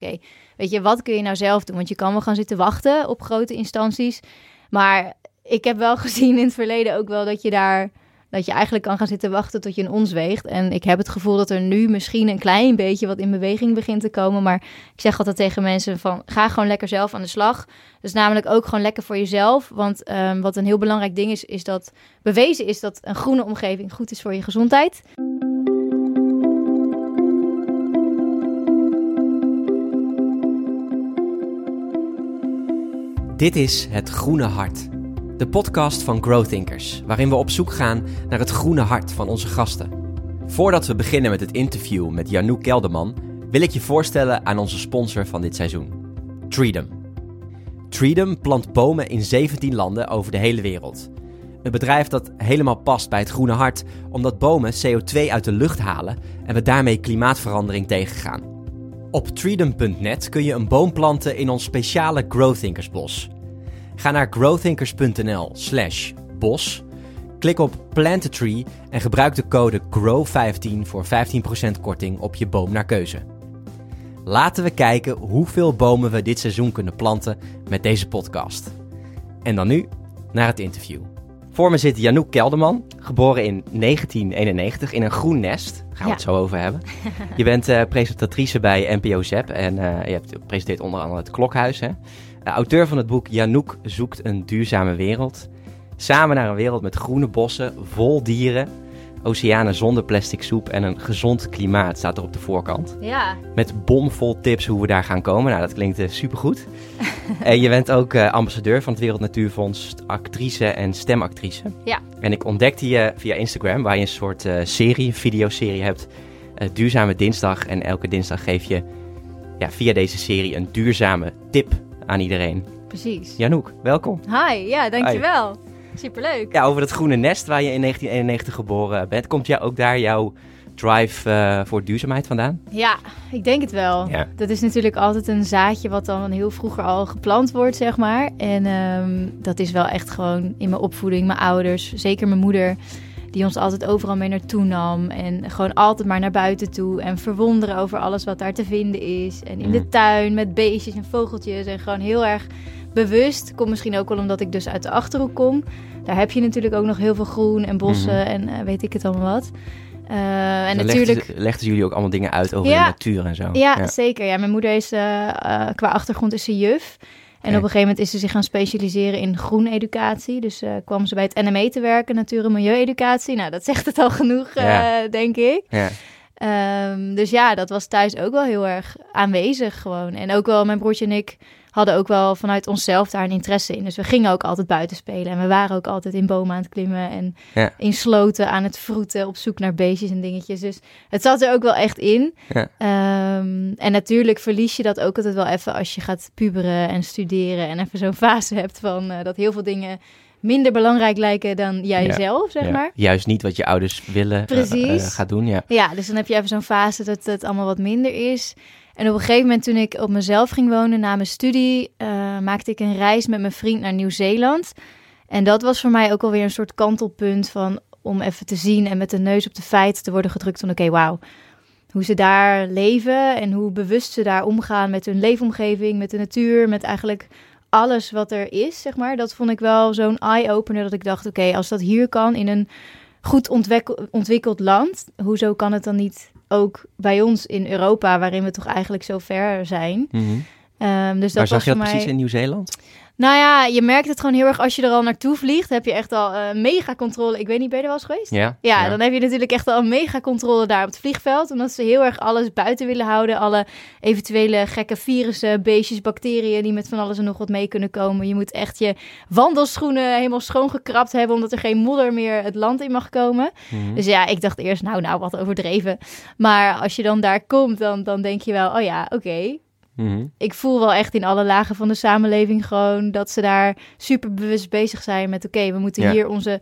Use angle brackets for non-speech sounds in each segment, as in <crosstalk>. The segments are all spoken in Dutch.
Oké, weet je, wat kun je nou zelf doen? Want je kan wel gaan zitten wachten op grote instanties. Maar ik heb wel <laughs> gezien in het verleden ook wel dat je daar dat je eigenlijk kan gaan zitten wachten tot je een ons weegt. En ik heb het gevoel dat er nu misschien een klein beetje wat in beweging begint te komen. Maar ik zeg altijd tegen mensen van ga gewoon lekker zelf aan de slag. Dus namelijk ook gewoon lekker voor jezelf. Want ehm, wat een heel belangrijk ding is, is dat bewezen is dat een groene omgeving goed is voor je gezondheid. Dit is Het Groene Hart. De podcast van Growthinkers, waarin we op zoek gaan naar het groene hart van onze gasten. Voordat we beginnen met het interview met Janouk Kelderman, wil ik je voorstellen aan onze sponsor van dit seizoen, Treedom. Treedom plant bomen in 17 landen over de hele wereld. Een bedrijf dat helemaal past bij het groene hart, omdat bomen CO2 uit de lucht halen en we daarmee klimaatverandering tegengaan. Op treedom.net kun je een boom planten in ons speciale Growthinkersbos. Ga naar growthinkers.nl slash bos, klik op Plant a Tree en gebruik de code GROW15 voor 15% korting op je boom naar keuze. Laten we kijken hoeveel bomen we dit seizoen kunnen planten met deze podcast. En dan nu naar het interview. Voor me zit Janouk Kelderman, geboren in 1991 in een groen nest. Daar gaan we Ja. het zo over hebben. <laughs> Je bent eh, presentatrice bij NPO ZEP en eh, je hebt presenteert onder andere het Klokhuis. Hè? Eh, auteur van het boek Janouk zoekt een duurzame wereld. Samen naar een wereld met groene bossen, vol dieren, oceanen zonder plastic soep en een gezond klimaat staat er op de voorkant. Ja, Met bomvol tips hoe we daar gaan komen. Nou, dat klinkt eh, supergoed. <laughs> en je bent ook eh, ambassadeur van het Wereld Natuurfonds, actrice en stemactrice. Ja. En ik ontdekte je via Instagram, waar je een soort eh, serie, een videoserie hebt. eh, Duurzame Dinsdag. En elke dinsdag geef je ja, via deze serie een duurzame tip aan iedereen. precies. Janouk, welkom. Hi, ja, dankjewel. Superleuk. Ja, over het groene nest waar je in 1991 geboren bent. Komt jou ook daar jouw drive eh, voor duurzaamheid vandaan? Ja, ik denk het wel. Ja. Dat is natuurlijk altijd een zaadje wat dan heel vroeger al geplant wordt, zeg maar. En ehm, dat is wel echt gewoon in mijn opvoeding, mijn ouders, zeker mijn moeder, die ons altijd overal mee naartoe nam. En gewoon altijd maar naar buiten toe en verwonderen over alles wat daar te vinden is. En in de tuin met beestjes en vogeltjes en gewoon heel erg bewust. Komt misschien ook wel omdat ik dus uit de Achterhoek kom. Daar heb je natuurlijk ook nog heel veel groen en bossen Mhm. en eh, weet ik het allemaal wat. Eh, en natuurlijk... Legden, legden jullie ook allemaal dingen uit over Ja. de natuur en zo? Ja, zeker. Ja, mijn moeder is eh, qua achtergrond is ze juf. En op een gegeven moment is ze zich gaan specialiseren in groeneducatie. Dus eh, kwam ze bij het NME te werken, natuur- en milieueducatie. Nou, dat zegt het al genoeg, denk ik. Ja. Ehm, dus ja, dat was thuis ook wel heel erg aanwezig gewoon. En ook wel, mijn broertje en ik hadden ook wel vanuit onszelf daar een interesse in. Dus we gingen ook altijd buiten spelen. En we waren ook altijd in bomen aan het klimmen en Ja. in sloten aan het vroeten op zoek naar beestjes en dingetjes. Dus het zat er ook wel echt in. Ja. Ehm, en natuurlijk verlies je dat ook altijd wel even als je gaat puberen en studeren. En even zo'n <laughs> fase hebt van eh, dat heel veel dingen minder belangrijk lijken dan jij Ja. zelf, zeg Ja. maar. Juist niet wat je ouders willen eh, Precies. eh, gaat doen, ja. Ja, dus dan heb je even zo'n fase dat het allemaal wat minder is. En op een gegeven moment toen ik op mezelf ging wonen na mijn studie, eh, maakte ik een reis met mijn vriend naar Nieuw-Zeeland. En dat was voor mij ook alweer een soort kantelpunt van om even te zien en met de neus op de feiten te worden gedrukt van oké, wauw. Hoe ze daar leven en hoe bewust ze daar omgaan met hun leefomgeving, met de natuur, met eigenlijk alles wat er is, zeg maar. Dat vond ik wel zo'n eye-opener dat ik dacht, oké, als dat hier kan in een goed ontwikkel- ontwikkeld land, hoezo kan het dan niet ook bij ons in Europa, waarin we toch eigenlijk zo ver zijn? Ehm, dus dat Waar zag je dat mij... precies in Nieuw-Zeeland? Nou ja, je merkt het gewoon heel erg als je er al naartoe vliegt. Heb je echt al eh, mega controle. Ik weet niet, ben je er wel eens geweest? Ja. Ja, dan heb je natuurlijk echt al een mega controle daar op het vliegveld. Omdat ze heel erg alles buiten willen houden. Alle eventuele gekke virussen, beestjes, bacteriën die met van alles en nog wat mee kunnen komen. Je moet echt je wandelschoenen helemaal schoongekrapt hebben. Omdat er geen modder meer het land in mag komen. Mhm. Dus ja, ik dacht eerst, nou, nou, wat overdreven. Maar als je dan daar komt, dan, dan denk je wel, oh ja, oké. Mhm. Ik voel wel echt in alle lagen van de samenleving gewoon dat ze daar super bewust bezig zijn met, oké, we moeten Ja. hier onze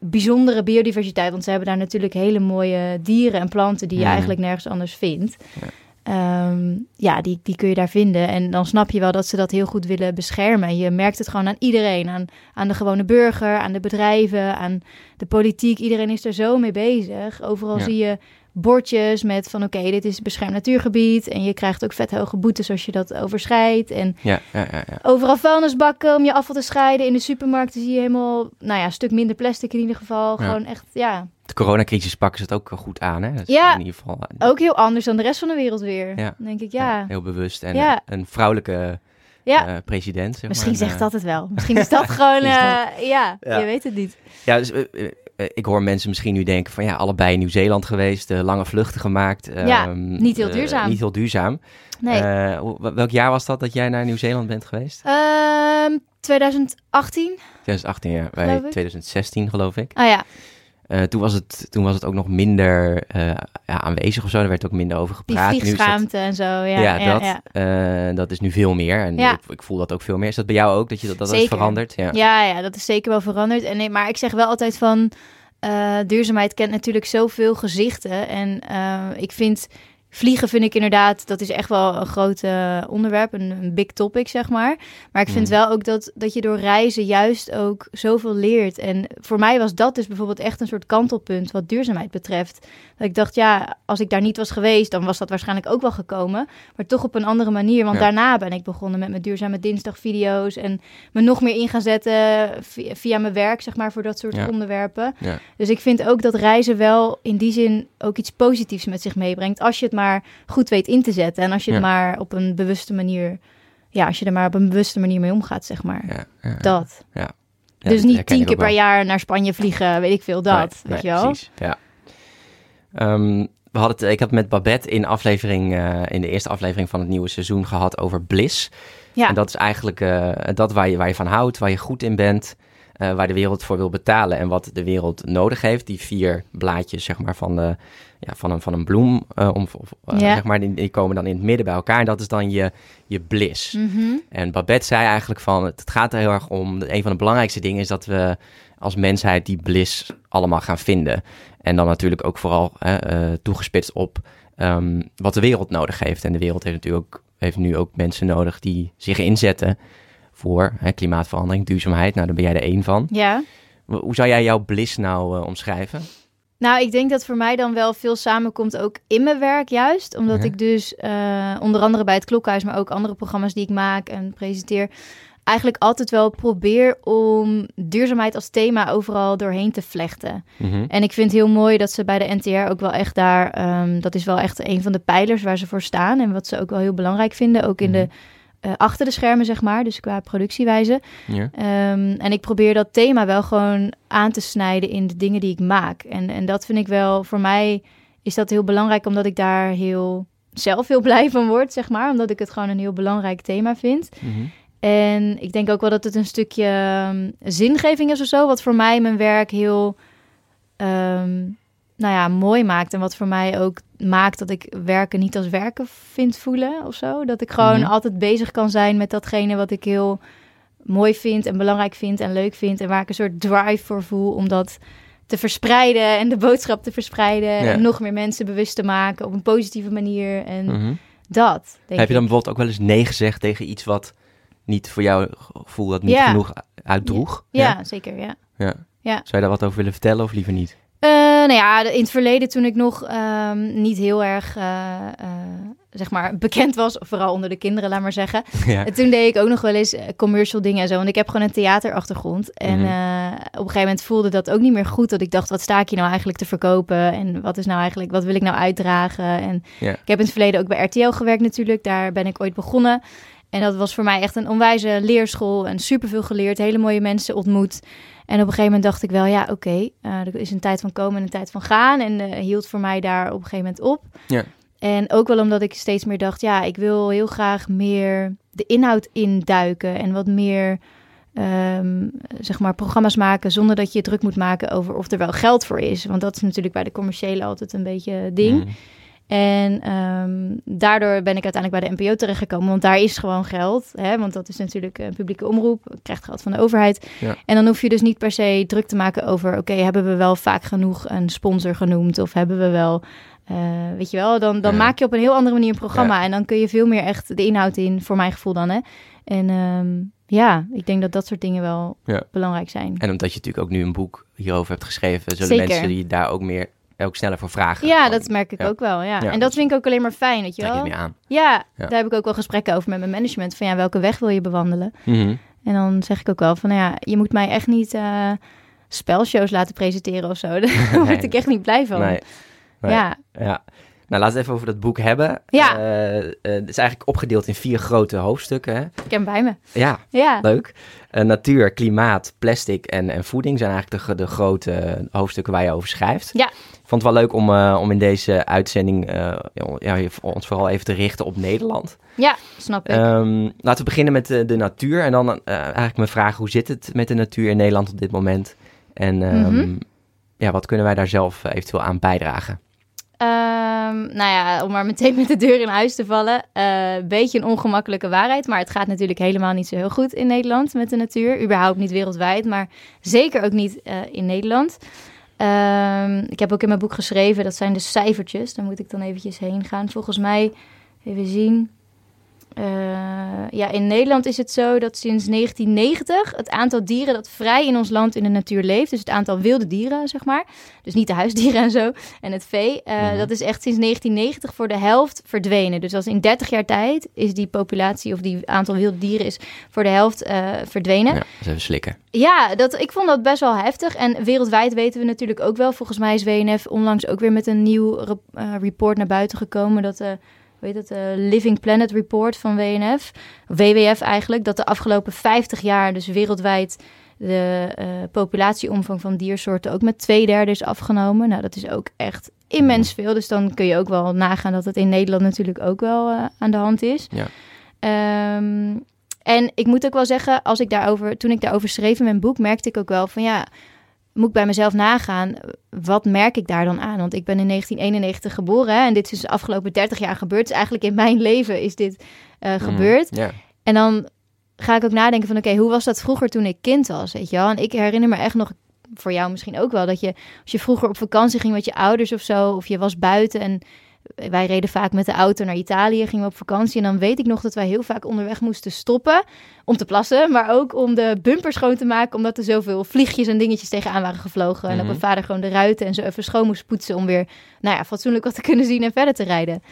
bijzondere biodiversiteit, want ze hebben daar natuurlijk hele mooie dieren en planten die je Mhm. eigenlijk nergens anders vindt. Ja. Ehm, ja, die, die kun je daar vinden. En dan snap je wel dat ze dat heel goed willen beschermen. Je merkt het gewoon aan iedereen. Aan, aan de gewone burger, aan de bedrijven, aan de politiek. Iedereen is er zo mee bezig. Overal Ja. zie je bordjes met van oké, dit is beschermd natuurgebied. En je krijgt ook vet hoge boetes als je dat overschrijdt. En Ja, ja, ja. ja. overal vuilnisbakken om je afval te scheiden. In de supermarkten zie je helemaal, nou ja, een stuk minder plastic in ieder geval. Ja. Gewoon echt, ja, De coronacrisis pakken ze het ook goed aan, hè? Dat is Ja. In ieder geval eh, ook heel anders dan de rest van de wereld weer. Ja. Denk ik, ja, heel bewust. En Ja. een vrouwelijke ja. eh, president. Zeg Misschien maar. zegt En, dat het wel. Misschien is dat <laughs> gewoon, eh, ja, Ja. je weet het niet. Ja, dus, eh, eh, eh, ik hoor mensen misschien nu denken van ja, allebei in Nieuw-Zeeland geweest, eh, lange vluchten gemaakt. Ja, ehm, niet heel eh, duurzaam. niet heel duurzaam. Nee. Eh, welk jaar was dat dat jij naar Nieuw-Zeeland bent geweest? Ehm 2018? 2018, ja. Wij Geloof ik. 2016 geloof ik. Ah ja, Eh, toen, was het, toen was het ook nog minder eh, ja, aanwezig of zo. Er werd ook minder over die gepraat. Dat- vliegschaamte en zo. Ja, Ja, ja, dat, ja. eh, dat is nu veel meer. En ik, ik voel dat ook veel meer. Is dat bij jou ook, dat je dat, dat is veranderd? Ja. Ja, ja, dat is zeker wel veranderd. En, nee, maar ik zeg wel altijd van... duurzaamheid kent natuurlijk zoveel gezichten. En ik vind... Vliegen vind ik inderdaad, dat is echt wel een groot eh, onderwerp, een, een big topic, zeg maar. Maar ik vind Mm. wel ook dat, dat je door reizen juist ook zoveel leert. En voor mij was dat dus bijvoorbeeld echt een soort kantelpunt wat duurzaamheid betreft. Dat ik dacht, ja, als ik daar niet was geweest, dan was dat waarschijnlijk ook wel gekomen. Maar toch op een andere manier. Want Ja. daarna ben ik begonnen met mijn duurzame dinsdag video's. En me nog meer in gaan zetten via, via mijn werk, zeg maar, voor dat soort Ja. onderwerpen. Ja. Dus ik vind ook dat reizen wel in die zin ook iets positiefs met zich meebrengt. Als je het maar goed weet in te zetten. En als je het Ja. maar op een bewuste manier... Ja, als je er maar op een bewuste manier mee omgaat, zeg maar. Ja, ja, Dat. ja, dus niet tien keer per wel. jaar naar Spanje vliegen, weet ik veel, dat. Nee, weet nee, je wel? Precies, ja. Ehm, we hadden het, ik had met Babette in, aflevering, eh, in de eerste aflevering van het nieuwe seizoen gehad over bliss. Ja, En dat is eigenlijk eh, dat waar je, waar je van houdt, waar je goed in bent, eh, waar de wereld voor wil betalen en wat de wereld nodig heeft. Die vier blaadjes zeg maar, van, de, ja, van, een, van een bloem, eh, om, of, eh, zeg maar, die, die komen dan in het midden bij elkaar en dat is dan je, je bliss. Mhm. En Babette zei eigenlijk van, het gaat er heel erg om, een van de belangrijkste dingen is dat we als mensheid die bliss allemaal gaan vinden. En dan natuurlijk ook vooral toegespitst op ehm, wat de wereld nodig heeft. En de wereld heeft natuurlijk ook, heeft nu ook mensen nodig die zich inzetten voor hè, klimaatverandering, duurzaamheid. Nou, daar ben jij er één van. ja. Hoe zou jij jouw bliss nou eh, omschrijven? Nou, ik denk dat voor mij dan wel veel samenkomt ook in mijn werk juist. Omdat Ja. ik dus eh, onder andere bij het Klokhuis, maar ook andere programma's die ik maak en presenteer... eigenlijk altijd wel probeer om duurzaamheid als thema overal doorheen te vlechten. Mhm. En ik vind heel mooi dat ze bij de NTR ook wel echt daar... ehm, dat is wel echt een van de pijlers waar ze voor staan... en wat ze ook wel heel belangrijk vinden. Ook in de, eh, achter de schermen, zeg maar. Dus qua productiewijze. Ja. Ehm, en ik probeer dat thema wel gewoon aan te snijden in de dingen die ik maak. En, en dat vind ik wel, voor mij is dat heel belangrijk, omdat ik daar heel zelf heel <laughs> blij van word, zeg maar. Omdat ik het gewoon een heel belangrijk thema vind. Mhm. En ik denk ook wel dat het een stukje ehm, zingeving is of zo, wat voor mij mijn werk heel ehm, nou ja, mooi maakt. En wat voor mij ook maakt dat ik werken niet als werken vind voelen of zo. Dat ik gewoon Mhm. altijd bezig kan zijn met datgene wat ik heel mooi vind en belangrijk vind en leuk vind. En waar ik een soort drive voor voel om dat te verspreiden en de boodschap te verspreiden. Ja. En nog meer mensen bewust te maken op een positieve manier. En Mhm. dat, Heb je dan ik. bijvoorbeeld ook wel eens nee gezegd tegen iets wat niet voor jou gevoel dat niet Ja. genoeg uitdroeg? Ja, zeker, ja. ja. Ja. Zou je daar wat over willen vertellen of liever niet? Eh, nou ja, in het verleden toen ik nog ehm, niet heel erg, eh, eh, zeg maar, bekend was, vooral onder de kinderen, laat maar zeggen. <laughs> ja. En toen deed ik ook nog wel eens commercial dingen en zo. Want ik heb gewoon een theaterachtergrond. En Mhm. op een gegeven moment voelde dat ook niet meer goed. Dat ik dacht, wat sta ik hier nou eigenlijk te verkopen? En wat is nou eigenlijk, wat wil ik nou uitdragen? En Ja. ik heb in het verleden ook bij RTL gewerkt natuurlijk. Daar ben ik ooit begonnen. En dat was voor mij echt een onwijze leerschool. En superveel geleerd, hele mooie mensen ontmoet. En op een gegeven moment dacht ik wel, ja, oké, eh, er is een tijd van komen en een tijd van gaan. En eh, hield voor mij daar op een gegeven moment op. Ja. En ook wel omdat ik steeds meer dacht, ja, ik wil heel graag meer de inhoud induiken en wat meer, ehm, zeg maar, programma's maken zonder dat je druk moet maken over of er wel geld voor is. Want dat is natuurlijk bij de commerciële altijd een beetje ding. Mhm. En ehm, daardoor ben ik uiteindelijk bij de NPO terechtgekomen, want daar is gewoon geld. Hè? Want dat is natuurlijk een publieke omroep, krijgt geld van de overheid. Ja. En dan hoef je dus niet per se druk te maken over, oké, hebben we wel vaak genoeg een sponsor genoemd? Of hebben we wel, eh, weet je wel, dan, dan Ja. maak je op een heel andere manier een programma. En dan kun je veel meer echt de inhoud in, voor mijn gevoel dan. Hè? En ehm, ja, ik denk dat dat soort dingen wel belangrijk zijn. En omdat je natuurlijk ook nu een boek hierover hebt geschreven, zullen Zeker. mensen die daar ook meer ook sneller voor vragen. Ja, Van, dat merk ik ja. ook wel. Ja. Ja, en dat vind ik ook alleen maar fijn, weet je je wel. meer aan. Ja, Ja. daar heb ik ook wel gesprekken over met mijn management. Van ja, welke weg wil je bewandelen? Mhm. En dan zeg ik ook wel van, nou ja, je moet mij echt niet eh, spelshows laten presenteren of zo. <laughs> Daar <laughs> Nee. word ik echt niet blij van. Nee. Nee. Ja, Ja. Nou, laten we even over dat boek hebben. Ja. Eh, eh, het is eigenlijk opgedeeld in vier grote hoofdstukken. Hè? ik heb hem bij me. Ja, Ja, leuk. Natuur, klimaat, plastic en, en voeding zijn eigenlijk de, de grote hoofdstukken waar je over schrijft. Ja. Vond het wel leuk om, eh, om in deze uitzending eh, ja, ons vooral even te richten op Nederland. ja snap ik. Ehm, laten we beginnen met de, de natuur. En dan eh, eigenlijk mijn vraag, hoe zit het met de natuur in Nederland op dit moment? En ehm, Mhm. ja, wat kunnen wij daar zelf eh, eventueel aan bijdragen? Ehm, nou ja, om maar meteen met de deur in huis te vallen. Een beetje een ongemakkelijke waarheid. Maar het gaat natuurlijk helemaal niet zo heel goed in Nederland met de natuur. Überhaupt niet wereldwijd, maar zeker ook niet eh, in Nederland. Ehm, ik heb ook in mijn boek geschreven, dat zijn de cijfertjes. Daar moet ik dan eventjes heen gaan. Volgens mij, even zien. Eh, ja, in Nederland is het zo dat sinds 1990 het aantal dieren dat vrij in ons land in de natuur leeft, dus het aantal wilde dieren, zeg maar, dus niet de huisdieren en zo, en het vee, eh, Mhm. dat is echt sinds 1990 voor de helft verdwenen. Dus als in 30 jaar tijd is die populatie of die aantal wilde dieren is voor de helft eh, verdwenen. Ja, eens even slikken. Ja, dat, ik vond dat best wel heftig. En wereldwijd weten we natuurlijk ook wel. Volgens mij is WNF onlangs ook weer met een nieuw rep- eh, report naar buiten gekomen. Dat weet het, de Living Planet Report van WNF, WWF eigenlijk, dat de afgelopen 50 jaar dus wereldwijd de eh, populatieomvang van diersoorten ook met twee derde is afgenomen. Nou, dat is ook echt immens veel. Dus dan kun je ook wel nagaan dat het in Nederland natuurlijk ook wel eh, aan de hand is. Ja. Ehm, en ik moet ook wel zeggen, als ik daarover, toen ik daarover schreef in mijn boek, merkte ik ook wel van ja, moet ik bij mezelf nagaan, wat merk ik daar dan aan? Want ik ben in 1991 geboren hè, en dit is dus de afgelopen 30 jaar gebeurd. Dus eigenlijk in mijn <laughs> leven is dit eh, Mhm. gebeurd. En dan ga ik ook nadenken van oké, hoe was dat vroeger toen ik kind was, weet je wel? En ik herinner me echt nog, voor jou misschien ook wel, dat je als je vroeger op vakantie ging met je ouders of zo, of je was buiten en wij reden vaak met de auto naar Italië, gingen we op vakantie. En dan weet ik nog dat wij heel vaak onderweg moesten stoppen om te plassen. Maar ook om de bumper schoon te maken, omdat er zoveel vliegjes en dingetjes tegenaan waren gevlogen. En dat Mhm. mijn vader gewoon de ruiten en zo even schoon moest poetsen om weer, nou ja, fatsoenlijk wat te kunnen zien en verder te rijden.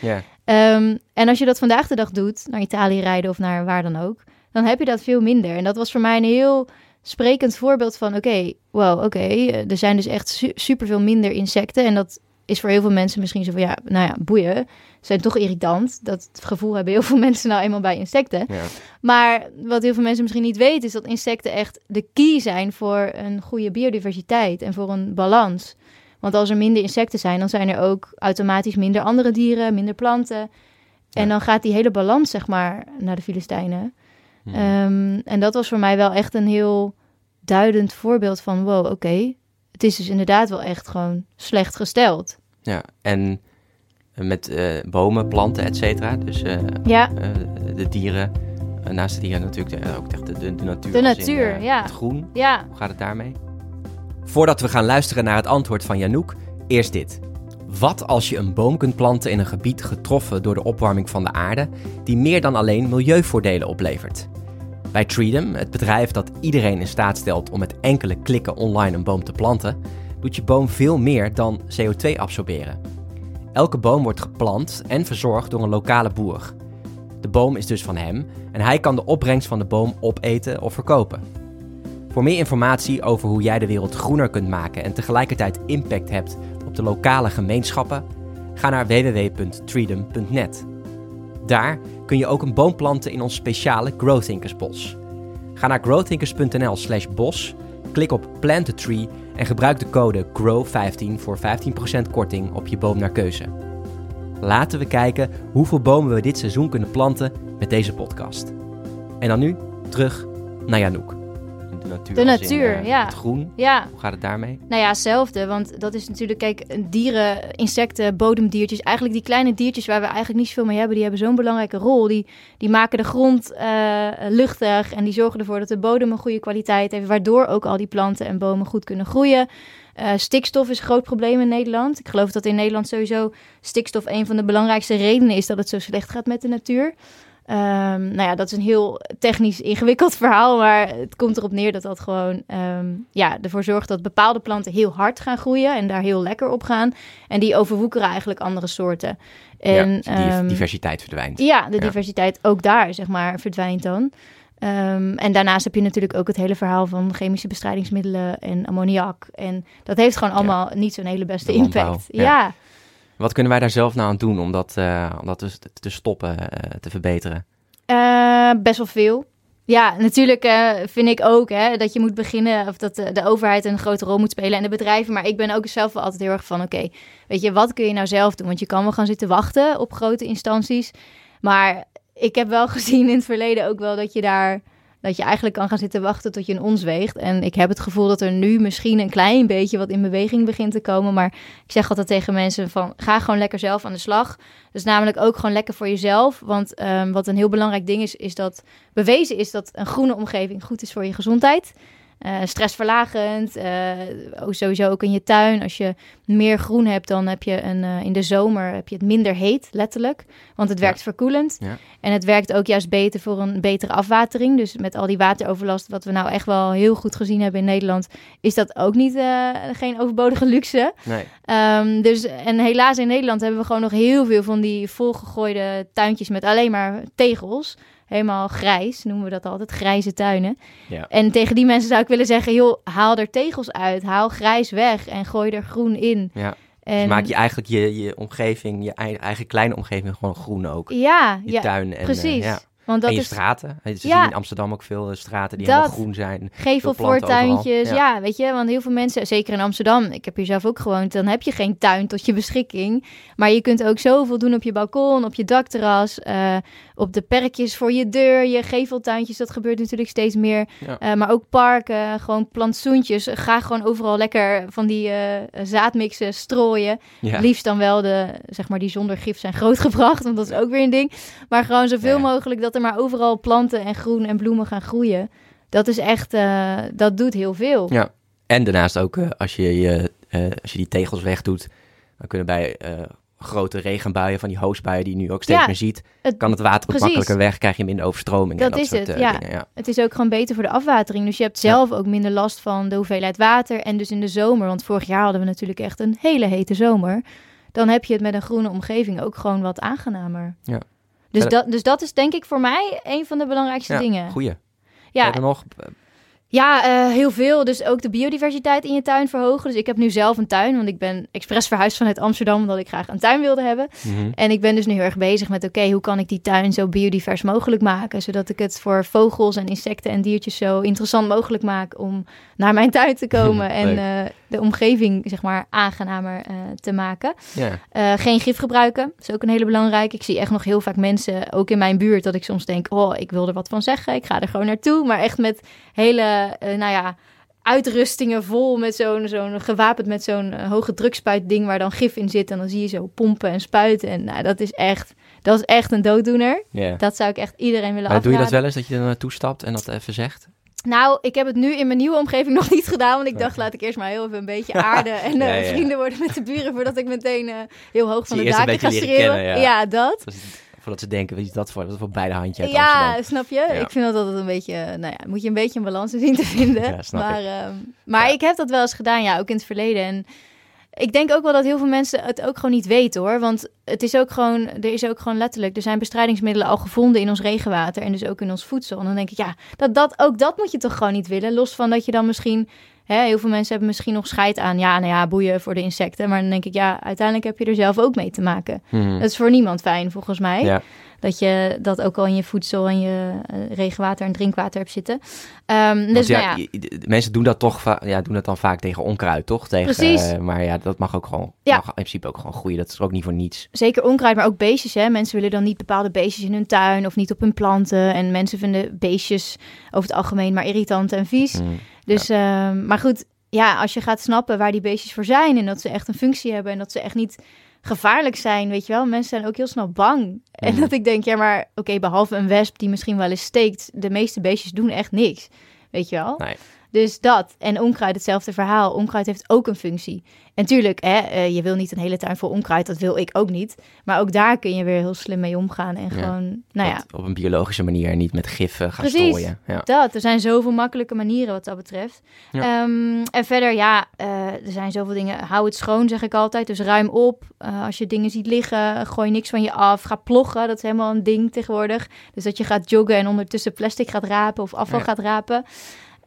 Ehm, en als je dat vandaag de dag doet, naar Italië rijden of naar waar dan ook, dan heb je dat veel minder. En dat was voor mij een heel sprekend voorbeeld van, oké, wow, oké, eh, er zijn dus echt su- superveel minder insecten. En dat is voor heel veel mensen misschien zo van, ja, nou ja, boeien, zijn toch irritant. Dat gevoel hebben heel veel <laughs> mensen nou eenmaal bij insecten. Ja. Maar wat heel veel mensen misschien niet weten, is dat insecten echt de key zijn voor een goede biodiversiteit en voor een balans. Want als er minder insecten zijn, dan zijn er ook automatisch minder andere dieren, minder planten. En Ja. dan gaat die hele balans, zeg maar, naar de Filistijnen. Mhm. Ehm, en dat was voor mij wel echt een heel duidend voorbeeld van, wow, oké, het is dus inderdaad wel echt gewoon slecht gesteld. ja. En met eh, bomen, planten, et cetera. Dus eh, Ja, eh, de dieren, eh, naast de dieren natuurlijk de- ook echt de, de, de natuur. De in, natuur, eh, ja. Het groen. ja, Hoe gaat het daarmee? Voordat we gaan luisteren naar het antwoord van Janouk, eerst dit. Wat als je een boom kunt planten in een gebied getroffen door de opwarming van de aarde, die meer dan alleen milieuvoordelen oplevert? Bij Treedom, het bedrijf dat iedereen in staat stelt om met enkele klikken online een boom te planten, doet je boom veel meer dan CO2 absorberen. Elke boom wordt geplant en verzorgd door een lokale boer. De boom is dus van hem en hij kan de opbrengst van de boom opeten of verkopen. Voor meer informatie over hoe jij de wereld groener kunt maken en tegelijkertijd impact hebt op de lokale gemeenschappen, ga naar www.treedom.net. Daar kun je ook een boom planten in ons speciale Growthinkers bos. Ga naar growthinkers.nl/slash bos, klik op Plant a Tree en gebruik de code GROW15 voor 15% korting op je boom naar keuze. Laten we kijken hoeveel bomen we dit seizoen kunnen planten met deze podcast. En dan nu terug naar Janouk. De natuur, De in, eh, ja. Het groen. ja. Hoe gaat het daarmee? Nou ja, hetzelfde. Want dat is natuurlijk, kijk, dieren, insecten, bodemdiertjes. Eigenlijk die kleine diertjes waar we eigenlijk niet zoveel mee hebben, die hebben zo'n belangrijke rol. Die, die maken de grond eh, luchtig en die zorgen ervoor dat de bodem een goede kwaliteit heeft. Waardoor ook al die planten en bomen goed kunnen groeien. Eh, stikstof is een groot probleem in Nederland. Ik geloof dat in Nederland sowieso stikstof een van de belangrijkste redenen is dat het zo slecht gaat met de natuur. Ehm, nou ja, dat is een heel technisch ingewikkeld <laughs> verhaal, maar het komt erop neer dat dat gewoon ehm, ja, ervoor zorgt dat bepaalde planten heel hard gaan groeien en daar heel lekker op gaan. En die overwoekeren eigenlijk andere soorten. En, ja, dus die ehm, diversiteit verdwijnt. ja, de Ja. diversiteit ook daar, zeg maar, verdwijnt dan. En daarnaast heb je natuurlijk ook het hele verhaal van chemische bestrijdingsmiddelen en ammoniak. En dat heeft gewoon Ja. allemaal niet zo'n hele beste impact. ja. ja. Wat kunnen wij daar zelf nou aan doen om dat, eh, om dat te, te stoppen, eh, te verbeteren? Eh, best wel veel. Ja, natuurlijk vind ik ook hè, dat je moet beginnen, of dat de, de overheid een grote rol moet spelen en de bedrijven. Maar ik ben ook zelf wel altijd heel erg van, oké, weet je, wat kun je nou zelf doen? Want je kan wel gaan zitten wachten op grote instanties. Maar ik heb wel <laughs> gezien in het verleden ook wel dat je daar, dat je eigenlijk kan gaan zitten wachten tot je een ons weegt. En ik heb het gevoel dat er nu misschien een klein beetje wat in beweging begint te komen. Maar ik zeg altijd tegen mensen van, ga gewoon lekker zelf aan de slag. Dus namelijk ook gewoon lekker voor jezelf. Want ehm, wat een heel belangrijk ding is, is dat bewezen is dat een groene omgeving goed is voor je gezondheid. Eh, stressverlagend, eh, sowieso ook in je tuin. Als je meer groen hebt, dan heb je een, eh, in de zomer heb je het minder heet, letterlijk. Want het Ja. werkt verkoelend. Ja. En het werkt ook juist beter voor een betere afwatering. Dus met al die wateroverlast, wat we nou echt wel heel goed gezien hebben in Nederland, is dat ook niet geen overbodige luxe. Nee. Ehm, dus, en helaas in Nederland hebben we gewoon nog heel veel van die volgegooide tuintjes met alleen maar tegels. Helemaal grijs, noemen we dat altijd, grijze tuinen. Ja. En tegen die mensen zou ik willen zeggen, joh, haal er tegels uit, haal grijs weg en gooi er groen in. Ja. En, Dus maak je eigenlijk je, je omgeving, je ei- eigen kleine omgeving gewoon groen ook. Ja, Je ja tuin en, eh, precies. ja. Want dat en je is straten. Ja. in Amsterdam ook veel eh, straten die Dat. helemaal groen zijn. gevelvoortuintjes. Ja. Ja. weet je, want heel veel mensen, zeker in Amsterdam, ik heb hier zelf ook gewoond, dan heb je geen tuin tot je beschikking. Maar je kunt ook zoveel doen op je balkon, op je dakterras, eh, op de perkjes voor je deur, je geveltuintjes. Dat gebeurt natuurlijk steeds meer. Ja. Eh, maar ook parken, gewoon plantsoentjes. Ga gewoon overal lekker van die zaadmixen strooien. Ja. Liefst dan wel de, zeg maar, die zonder gif zijn grootgebracht, want dat is ook weer een ding. Maar gewoon zoveel mogelijk dat er maar overal planten en groen en bloemen gaan groeien. Dat is echt, eh, dat doet heel veel. Ja. En daarnaast ook, eh, als, je, je, eh, als je die tegels wegdoet, dan kunnen bij grote regenbuien, van die hoosbuien die je nu ook steeds Ja, meer ziet, Het, kan het water ook makkelijker weg, krijg je minder overstroming Dat en dat is soort het, ja. dingen. Ja. het is ook gewoon beter voor de afwatering. Dus je hebt zelf ook minder last van de hoeveelheid water. En dus in de zomer, want vorig jaar hadden we natuurlijk echt een hele hete zomer. Dan heb je het met een groene omgeving ook gewoon wat aangenamer. Ja. Dus, dat, dus dat is denk ik voor mij een van de belangrijkste Ja, dingen. Goeie. Ja, Verder nog? Ja, eh, heel veel. Dus ook de biodiversiteit in je tuin verhogen. Dus ik heb nu zelf een tuin, want ik ben expres verhuisd vanuit Amsterdam omdat ik graag een tuin wilde hebben. mhm. En ik ben dus nu heel erg bezig met, oké, hoe kan ik die tuin zo biodivers mogelijk maken? Zodat ik het voor vogels en insecten en diertjes zo interessant mogelijk maak om naar mijn tuin te komen <laughs> en. De omgeving, zeg maar, aangenamer eh, te maken. Ja. Eh, geen gif gebruiken, dat is ook een hele belangrijke. Ik zie echt nog heel vaak mensen, ook in mijn buurt, dat ik soms denk, oh, ik wil er wat van zeggen. Ik ga er gewoon naartoe. Maar echt met hele, eh, nou ja, uitrustingen vol met zo'n, zo'n gewapend met zo'n hoge drukspuit ding waar dan gif in zit. En dan zie je zo pompen en spuiten. En nou, dat is echt, dat is echt een dooddoener. Dat zou ik echt iedereen willen Maar doe je dat wel eens, dat je er naartoe stapt en dat even zegt? Nou, ik heb het nu in mijn nieuwe omgeving <laughs> nog niet gedaan. Want ik dacht, laat ik eerst maar heel even een beetje <laughs> aarden. En eh, Ja, ja, ja. vrienden worden met de buren voordat ik meteen eh, heel hoog van de daken ga schreeuwen. kennen, ja. ja, dat. Voordat ze denken, wat is dat voor? Dat is voor beide handje uit Ja, Amsterdam. snap je? Ik vind dat altijd een beetje, eh, nou ja, moet je een beetje een balans <laughs> zien te vinden. Ja, snap maar ik. ehm, maar ik heb dat wel eens gedaan, ja, ook in het verleden. En ik denk ook wel dat heel veel mensen het ook gewoon niet weten hoor. Want het is ook gewoon, er is ook gewoon letterlijk, er zijn bestrijdingsmiddelen al gevonden in ons regenwater en dus ook in ons voedsel. En dan denk ik, ja, dat, dat, ook dat moet je toch gewoon niet willen. Los van dat je dan misschien, hè, heel veel mensen hebben misschien nog scheid aan, ja, nou ja, boeien voor de insecten. Maar dan denk ik, ja, uiteindelijk heb je er zelf ook mee te maken. Mhm. Dat is voor niemand fijn volgens mij. Ja. Dat je dat ook al in je voedsel en je eh, regenwater en drinkwater hebt zitten. Ehm, dus ja, nou ja, mensen doen dat toch ja, doen dat dan vaak tegen onkruid, toch? Tegen, Precies. eh, maar ja, dat mag ook gewoon, Ja. mag in principe ook gewoon groeien. Dat is ook niet voor niets. zeker onkruid, maar ook beestjes. Hè? Mensen willen dan niet bepaalde beestjes in hun tuin of niet op hun planten. En mensen vinden beestjes over het algemeen maar irritant en vies. Mhm. Dus, ehm, maar goed, ja, als je gaat snappen waar die beestjes voor zijn en dat ze echt een functie hebben en dat ze echt niet gevaarlijk zijn, weet je wel. Mensen zijn ook heel snel bang. En dat ik denk, ja, maar oké, behalve een wesp die misschien wel eens steekt, de meeste beestjes doen echt niks, weet je wel. Nee. Dus dat. En onkruid, hetzelfde verhaal. Onkruid heeft ook een functie. En tuurlijk, hè, eh, je wil niet een hele tuin vol onkruid. Dat wil ik ook niet. Maar ook daar kun je weer heel slim mee omgaan. En gewoon, nou ja. Op een biologische manier, niet met gif gaan Precies, strooien. Ja. Dat, er zijn zoveel makkelijke manieren wat dat betreft. Ja. Ehm, en verder, ja, eh, er zijn zoveel dingen. Hou het schoon, zeg ik altijd. Dus ruim op. Eh, als je dingen ziet liggen, gooi niks van je af. Ga ploggen, dat is helemaal een ding tegenwoordig. Dus dat je gaat joggen en ondertussen plastic gaat rapen of afval gaat rapen.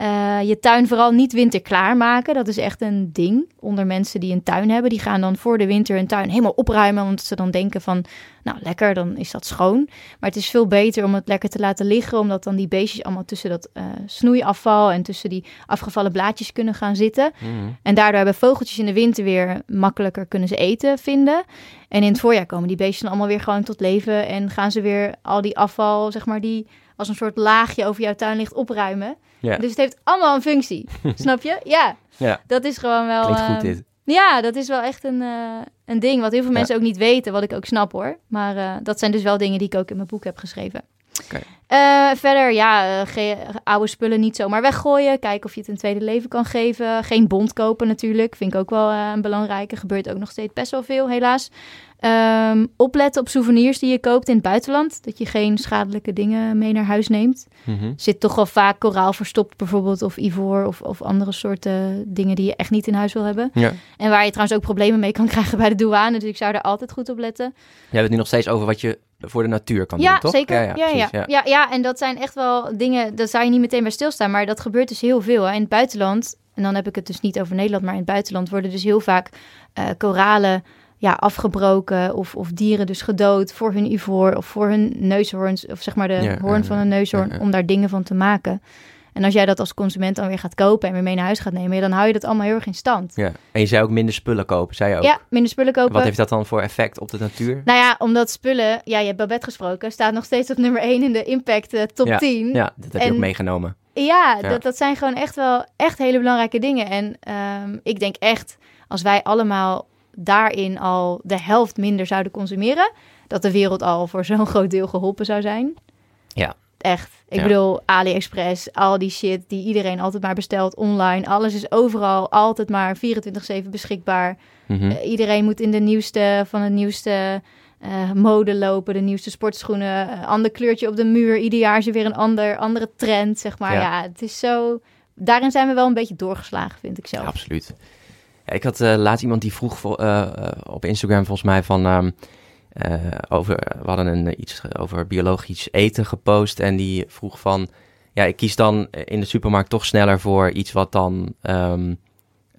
Eh, je tuin vooral niet winterklaar maken. Dat is echt een ding onder mensen die een tuin hebben. Die gaan dan voor de winter hun tuin helemaal opruimen. Omdat ze dan denken van, nou lekker, dan is dat schoon. Maar het is veel beter om het lekker te laten liggen. Omdat dan die beestjes allemaal tussen dat eh, snoeiafval en tussen die afgevallen blaadjes kunnen gaan zitten. Mhm. En daardoor hebben vogeltjes in de winter weer makkelijker kunnen ze eten vinden. En in het voorjaar komen die beestjes dan allemaal weer gewoon tot leven. En gaan ze weer al die afval, zeg maar, die als een soort laagje over jouw tuin ligt opruimen. Ja. Dus het heeft allemaal een functie. <laughs> Snap je? Ja. Ja. Dat is gewoon wel... Klinkt goed eh, dit. Ja, dat is wel echt een, eh, een ding wat heel veel Ja. mensen ook niet weten. Wat ik ook snap hoor. Maar eh, dat zijn dus wel dingen die ik ook in mijn boek heb geschreven. Oké. Eh, verder, ja, eh, oude spullen niet zomaar weggooien. Kijken of je het een tweede leven kan geven. Geen bond kopen natuurlijk. Vind ik ook wel eh, een belangrijke. Gebeurt ook nog steeds best wel veel, helaas. Ehm, opletten op souvenirs die je koopt in het buitenland. Dat je geen schadelijke dingen mee naar huis neemt. Mhm. Zit toch wel vaak koraal verstopt bijvoorbeeld. Of ivoor of, of andere soorten dingen die je echt niet in huis wil hebben. Ja. En waar je trouwens ook problemen mee kan krijgen bij de douane. Dus ik zou er altijd goed op letten. Je hebt het nu nog steeds over wat je voor de natuur kan Ja, doen, toch? zeker. Ja ja, ja, precies, ja. Ja, en dat zijn echt wel dingen, daar zou je niet meteen bij stilstaan. Maar dat gebeurt dus heel veel. hè. In het buitenland, en dan heb ik het dus niet over Nederland, maar in het buitenland worden dus heel vaak eh, koralen ja, afgebroken of, of dieren dus gedood voor hun ivoor of voor hun neushoorns, of zeg maar de Ja, hoorn ja, van een neushoorn, ja, ja. om daar dingen van te maken. En als jij dat als consument dan weer gaat kopen en weer mee naar huis gaat nemen, dan hou je dat allemaal heel erg in stand. Ja. En je zei ook minder spullen kopen, zei je ook. Ja, minder spullen kopen. Wat heeft dat dan voor effect op de natuur? Nou ja, omdat spullen, ja, je hebt Babette gesproken, staat nog steeds op nummer 1 in de impact eh, top Ja, 10. Ja, dat heb je En- ook meegenomen. Ja, Ja. Dat, dat zijn gewoon echt wel echt hele belangrijke dingen. En ehm, ik denk echt, als wij allemaal daarin al de helft minder zouden consumeren, dat de wereld al voor zo'n groot deel geholpen zou zijn. Ja. Echt. Ik Ja. bedoel, AliExpress, al die shit die iedereen altijd maar bestelt online. Alles is overal altijd maar 24-7 beschikbaar. Mhm. Eh, iedereen moet in de nieuwste van het nieuwste eh, mode lopen, de nieuwste sportschoenen, eh, ander kleurtje op de muur. Ieder jaar is er weer een ander, andere trend, zeg maar. Ja. Ja. het is zo. Daarin zijn we wel een beetje doorgeslagen, vind ik zelf. Ja, absoluut. Ja, ik had laatst iemand die vroeg op Instagram volgens mij van... eh, over, we hadden een, eh, iets over biologisch eten gepost en die vroeg van... Ja, ik kies dan in de supermarkt toch sneller voor iets wat dan... ehm,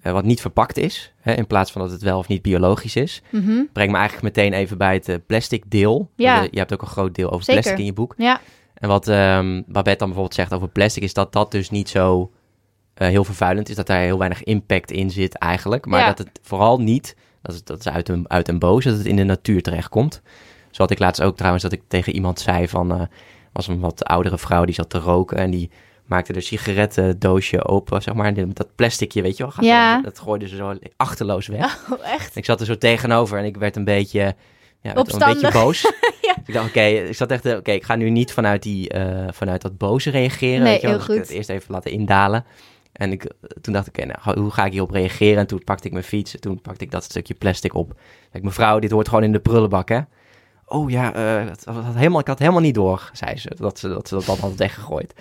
eh, wat niet verpakt is, hè, in plaats van dat het wel of niet biologisch is. Mhm. Breng me eigenlijk meteen even bij het eh, plastic deel. Ja. Je, je hebt ook een groot deel over Zeker. plastic in je boek. Ja, En wat ehm Babette dan bijvoorbeeld zegt over plastic, is dat dat dus niet zo eh, heel vervuilend is. Dat daar heel weinig impact in zit eigenlijk. Maar Ja. dat het vooral niet, dat is, dat is uit, een, uit een boos, dat het in de natuur terechtkomt. Zo had ik laatst ook trouwens dat ik tegen iemand zei van, eh was een wat oudere vrouw die zat te roken en die maakte de sigarettendoosje open, zeg maar. Dat plasticje, weet je wel, gaat Ja. dat gooide ze zo achterloos weg. <laughs> oh, echt. Ik zat er zo tegenover en ik werd een beetje, ja, werd een beetje boos. <laughs> Ja. Ik dacht, oké, ik zat echt, eh, oké, ik ga nu niet vanuit, die, eh, vanuit dat boze reageren. Nee, weet je wel. heel Dus ik goed. het eerst even laten indalen. En ik, toen dacht ik, oké, nou, hoe ga ik hierop reageren? En toen pakte ik mijn fiets en toen pakte ik dat stukje plastic op. Ik, mevrouw, dit hoort gewoon in de prullenbak, hè? Oh ja, eh, dat, dat had helemaal, ik had helemaal niet door, zei ze, dat ze dat, ze dat had weggegooid.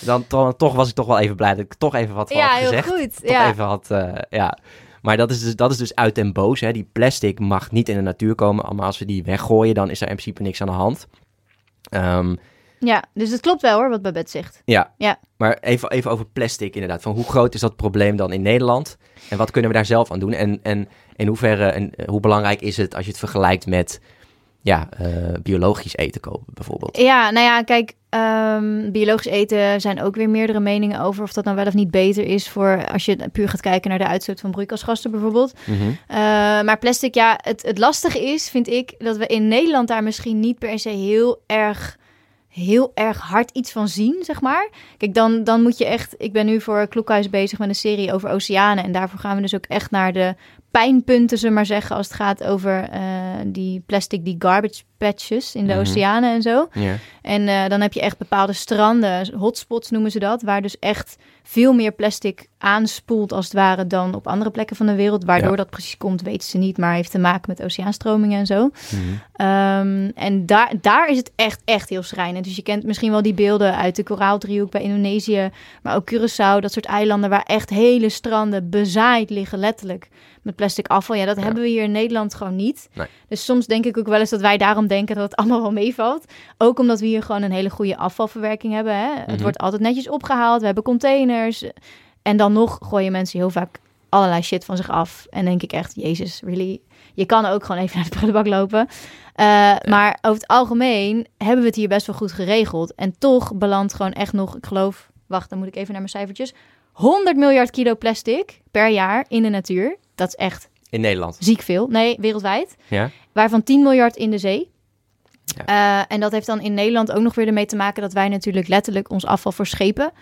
Dan to- toch was ik toch wel even blij dat ik toch even wat van Ja, had heel gezegd goed. toch Ja. even had, eh, ja. Maar dat is, dus, dat is dus uit den boos. Hè. Die plastic mag niet in de natuur komen. Maar als we die weggooien, dan is er in principe niks aan de hand. Ehm, ja, dus het klopt wel hoor, wat Babette zegt. ja. Ja. maar even, even over plastic inderdaad. Van hoe groot is dat probleem dan in Nederland? En wat kunnen we daar zelf aan doen? En, en in hoeverre, en eh, hoe belangrijk is het als je het vergelijkt met ja, eh, biologisch eten kopen bijvoorbeeld? Ja, nou ja, kijk, ehm, biologisch eten zijn ook weer meerdere meningen over of dat nou wel of niet beter is voor als je puur gaat kijken naar de uitstoot van broeikasgassen bijvoorbeeld. Mhm. Eh, maar plastic, ja, het, het lastige is, vind ik, dat we in Nederland daar misschien niet per se heel erg, heel erg hard iets van zien, zeg maar. Kijk, dan, dan moet je echt, ik ben nu voor Kloekhuis bezig met een serie over oceanen en daarvoor gaan we dus ook echt naar de pijnpunten, we maar zeggen, als het gaat over eh, die plastic, die garbage patches in de Mhm. oceanen en zo. En eh, dan heb je echt bepaalde stranden, hotspots noemen ze dat, waar dus echt veel meer plastic aanspoelt als het ware dan op andere plekken van de wereld. Waardoor Ja. dat precies komt, weten ze niet, maar heeft te maken met oceaanstromingen en zo. Mhm. Ehm, en daar, daar is het echt, echt heel schrijnend. Dus je kent misschien wel die beelden uit de Koraaldriehoek bij Indonesië, maar ook Curaçao, dat soort eilanden waar echt hele stranden bezaaid liggen, letterlijk, met plastic afval. Ja, dat Ja. hebben we hier in Nederland gewoon niet. Nee. Dus soms denk ik ook wel eens dat wij daarom denken dat het <laughs> allemaal wel meevalt. Ook omdat we hier gewoon een hele goede afvalverwerking hebben. Hè? Het Mhm. wordt altijd netjes opgehaald, we hebben containers. En dan nog gooien mensen heel vaak allerlei shit van zich af. En denk ik echt, jezus, really? Je kan ook gewoon even <laughs> naar de prullenbak lopen. Uh, Maar over het algemeen hebben we het hier best wel goed geregeld. En toch belandt gewoon echt nog, ik geloof, wacht, dan moet ik even naar mijn cijfertjes. 100 miljard kilo plastic per jaar in de natuur. Dat is echt In Nederland. ziek veel. Nee, wereldwijd. Ja. Waarvan 10 miljard in de zee. Ja. Eh, en dat heeft dan in Nederland ook nog weer ermee te maken dat wij natuurlijk letterlijk ons afval verschepen.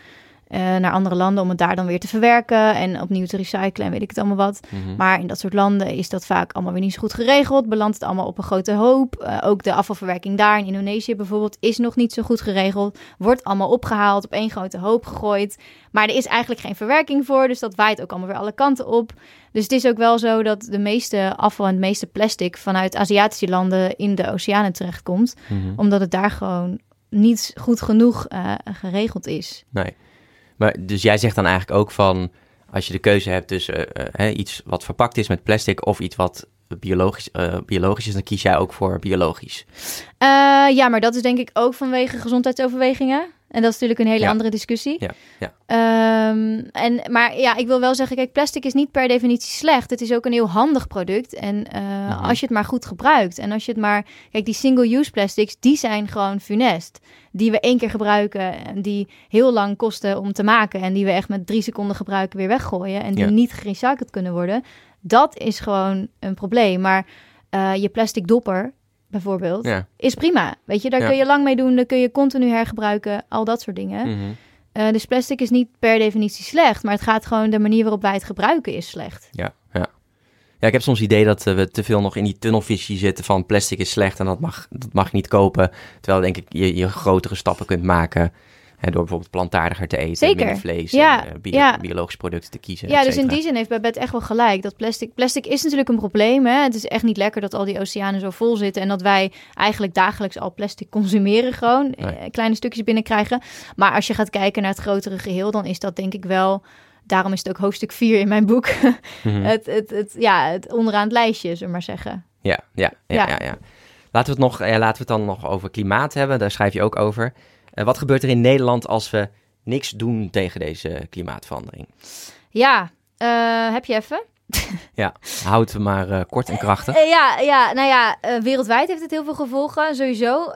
Eh, naar andere landen om het daar dan weer te verwerken en opnieuw te recyclen en weet ik het allemaal wat. Mhm. Maar in dat soort landen is dat vaak allemaal weer niet zo goed geregeld. Belandt het allemaal op een grote hoop. Eh, ook de afvalverwerking daar in Indonesië bijvoorbeeld is nog niet zo goed geregeld. Wordt allemaal opgehaald, op één grote hoop gegooid. Maar er is eigenlijk geen verwerking voor. Dus dat waait ook allemaal weer alle kanten op. Dus het is ook wel zo dat de meeste afval en de meeste plastic vanuit Aziatische landen in de oceanen terechtkomt. Mhm. Omdat het daar gewoon niet goed genoeg eh, geregeld is. Nee. Maar dus jij zegt dan eigenlijk ook van, als je de keuze hebt tussen eh, hè, iets wat verpakt is met plastic of iets wat biologisch, eh, biologisch is, dan kies jij ook voor biologisch. Eh, ja, maar dat is denk ik ook vanwege gezondheidsoverwegingen. En dat is natuurlijk een hele Ja. andere discussie. Ja, ja. Ehm, en, maar ja, ik wil wel zeggen, kijk, plastic is niet per definitie slecht. Het is ook een heel handig product. En eh, Mhm. als je het maar goed gebruikt. En als je het maar... Kijk, die single-use plastics, die zijn gewoon funest. Die we één keer gebruiken en die heel lang kosten om te maken. En die we echt met drie seconden gebruiken weer weggooien. En die Ja. niet gerecycled kunnen worden. Dat is gewoon een probleem. Maar eh, je plastic dopper, bijvoorbeeld, Ja. is prima. Weet je, daar Ja. kun je lang mee doen. Daar kun je continu hergebruiken. Al dat soort dingen. Mhm. Eh, dus plastic is niet per definitie slecht, maar het gaat gewoon de manier waarop wij het gebruiken is slecht. Ja, ja. Ja, ik heb soms het idee dat eh, we te veel nog in die tunnelvisie zitten van plastic is slecht en dat mag, dat mag niet kopen. Terwijl denk ik je, je grotere stappen kunt maken hè, door bijvoorbeeld plantaardiger te eten, Zeker. minder vlees Ja, en eh, bio- ja. biologische producten te kiezen. Ja, dus in die zin heeft Babette echt wel gelijk. Dat plastic, plastic is natuurlijk een probleem. Hè? Het is echt niet lekker dat al die oceanen zo vol zitten en dat wij eigenlijk dagelijks al plastic consumeren gewoon, Nee. eh, kleine stukjes binnenkrijgen. Maar als je gaat kijken naar het grotere geheel, dan is dat denk ik wel. Daarom is het ook hoofdstuk 4 in mijn boek. <laughs> Mhm. het, het, het, ja, het onderaan het lijstje, zullen we maar zeggen. Ja, ja, ja, Ja. ja. ja, Laten, we het nog, ja, laten we het dan nog over klimaat hebben. Daar schrijf je ook over. Eh, wat gebeurt er in Nederland als we niks doen tegen deze klimaatverandering? Ja, eh, heb je even? <laughs> Ja, houd het maar eh, kort en krachtig. Ja, ja, nou ja, wereldwijd heeft het heel veel gevolgen, sowieso.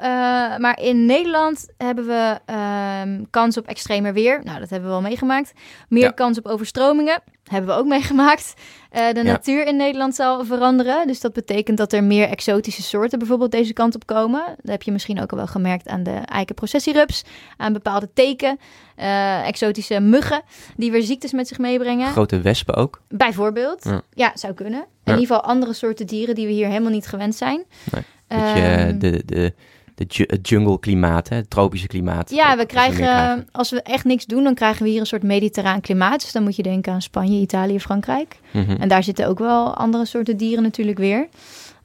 Maar in Nederland hebben we ehm, kans op extremer weer. Nou, dat hebben we wel meegemaakt. Meer Ja. kans op overstromingen. Hebben we ook meegemaakt. Eh, de Ja. natuur in Nederland zal veranderen. Dus dat betekent dat er meer exotische soorten bijvoorbeeld deze kant op komen. Dat heb je misschien ook al wel gemerkt aan de eikenprocessierups. Aan bepaalde teken. eh, exotische muggen die weer ziektes met zich meebrengen. Grote wespen ook. Bijvoorbeeld. Ja. Ja, zou kunnen. In ieder geval andere soorten dieren die we hier helemaal niet gewend zijn. Nee. Dat je Ehm, de, de, de het jungle klimaat, hè, het tropische klimaat. ja, we krijgen, als we echt niks doen, dan krijgen we hier een soort mediterraan klimaat. Dus dan moet je denken aan Spanje, Italië, Frankrijk. Mhm. En daar zitten ook wel andere soorten dieren natuurlijk weer.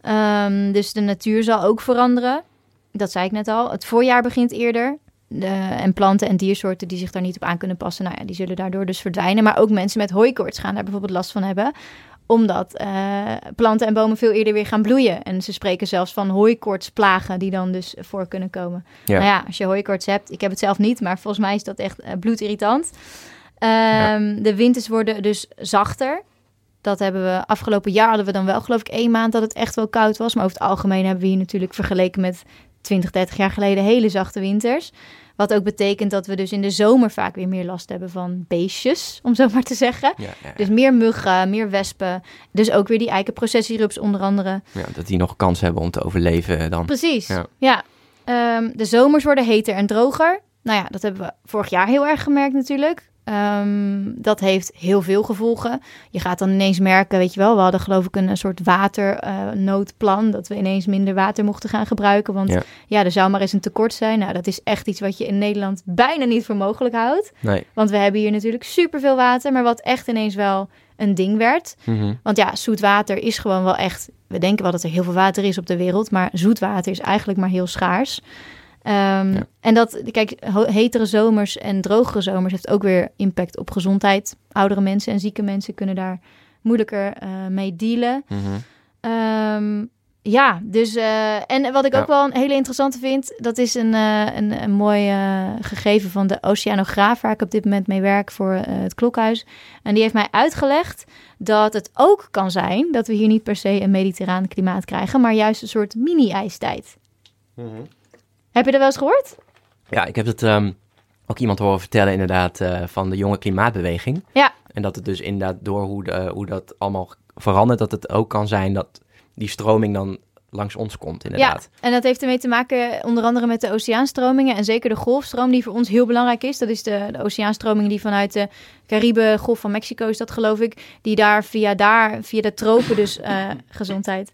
Ehm, dus de natuur zal ook veranderen. Dat zei ik net al. Het voorjaar begint eerder. De, en planten en diersoorten die zich daar niet op aan kunnen passen, nou ja, die zullen daardoor dus verdwijnen. Maar ook mensen met hooikoorts gaan daar bijvoorbeeld last van hebben. Omdat eh, planten en bomen veel eerder weer gaan bloeien. En ze spreken zelfs van hooikoortsplagen die dan dus voor kunnen komen. Ja. Nou ja, als je hooikoorts hebt, ik heb het zelf niet, maar volgens mij is dat echt eh, bloedirritant. Ehm, De winters worden dus zachter. Dat hebben we afgelopen jaar hadden we dan wel geloof ik één maand dat het echt wel koud was. Maar over het algemeen hebben we hier natuurlijk vergeleken met 20, 30 jaar geleden hele zachte winters. Wat ook betekent dat we dus in de zomer vaak weer meer last hebben van beestjes, <laughs> om zo maar te zeggen. Ja, ja, ja. Dus meer muggen, meer wespen. Dus ook weer die eikenprocessierups onder andere. Ja, dat die nog kans hebben om te overleven dan. Precies, Ja. ja. Ehm, de zomers worden heter en droger. Nou ja, dat hebben we vorig jaar heel erg gemerkt natuurlijk. Ehm, dat heeft heel veel gevolgen. Je gaat dan ineens merken, weet je wel, we hadden geloof ik een, soort waternoodplan. dat we ineens minder water mochten gaan gebruiken. Want Ja. ja. er zou maar eens een tekort zijn. Nou, dat is echt iets wat je in Nederland bijna niet voor mogelijk houdt. Nee. Want we hebben hier natuurlijk superveel water. Maar wat echt ineens wel een ding werd. Mhm. Want ja, zoet water is gewoon wel echt. We denken wel dat er heel veel water is op de wereld, maar zoet water is eigenlijk maar heel schaars. Ehm, Ja. En dat, kijk, hetere zomers en drogere zomers heeft ook weer impact op gezondheid. Oudere mensen en zieke mensen kunnen daar moeilijker eh, mee dealen. Mhm. Ehm, ja, dus eh, en wat ik ook wel een hele interessante vind, dat is een, eh, een, een mooi gegeven van de oceanograaf waar ik op dit moment mee werk voor het klokhuis. En die heeft mij uitgelegd dat het ook kan zijn dat we hier niet per se een mediterraan klimaat krijgen, maar juist een soort mini-ijstijd. Heb je dat wel eens gehoord? Ja, ik heb het ehm, ook iemand horen vertellen inderdaad eh, van de jonge klimaatbeweging. Ja. En dat het dus inderdaad door hoe, de, hoe dat allemaal verandert, dat het ook kan zijn dat die stroming dan langs ons komt inderdaad. Ja, en dat heeft ermee te maken onder andere met de oceaanstromingen en zeker de golfstroom die voor ons heel belangrijk is. Dat is de, de oceaanstroming die vanuit de Caribe, Golf van Mexico is dat geloof ik, die daar via daar, via de tropen dus eh, gezondheid,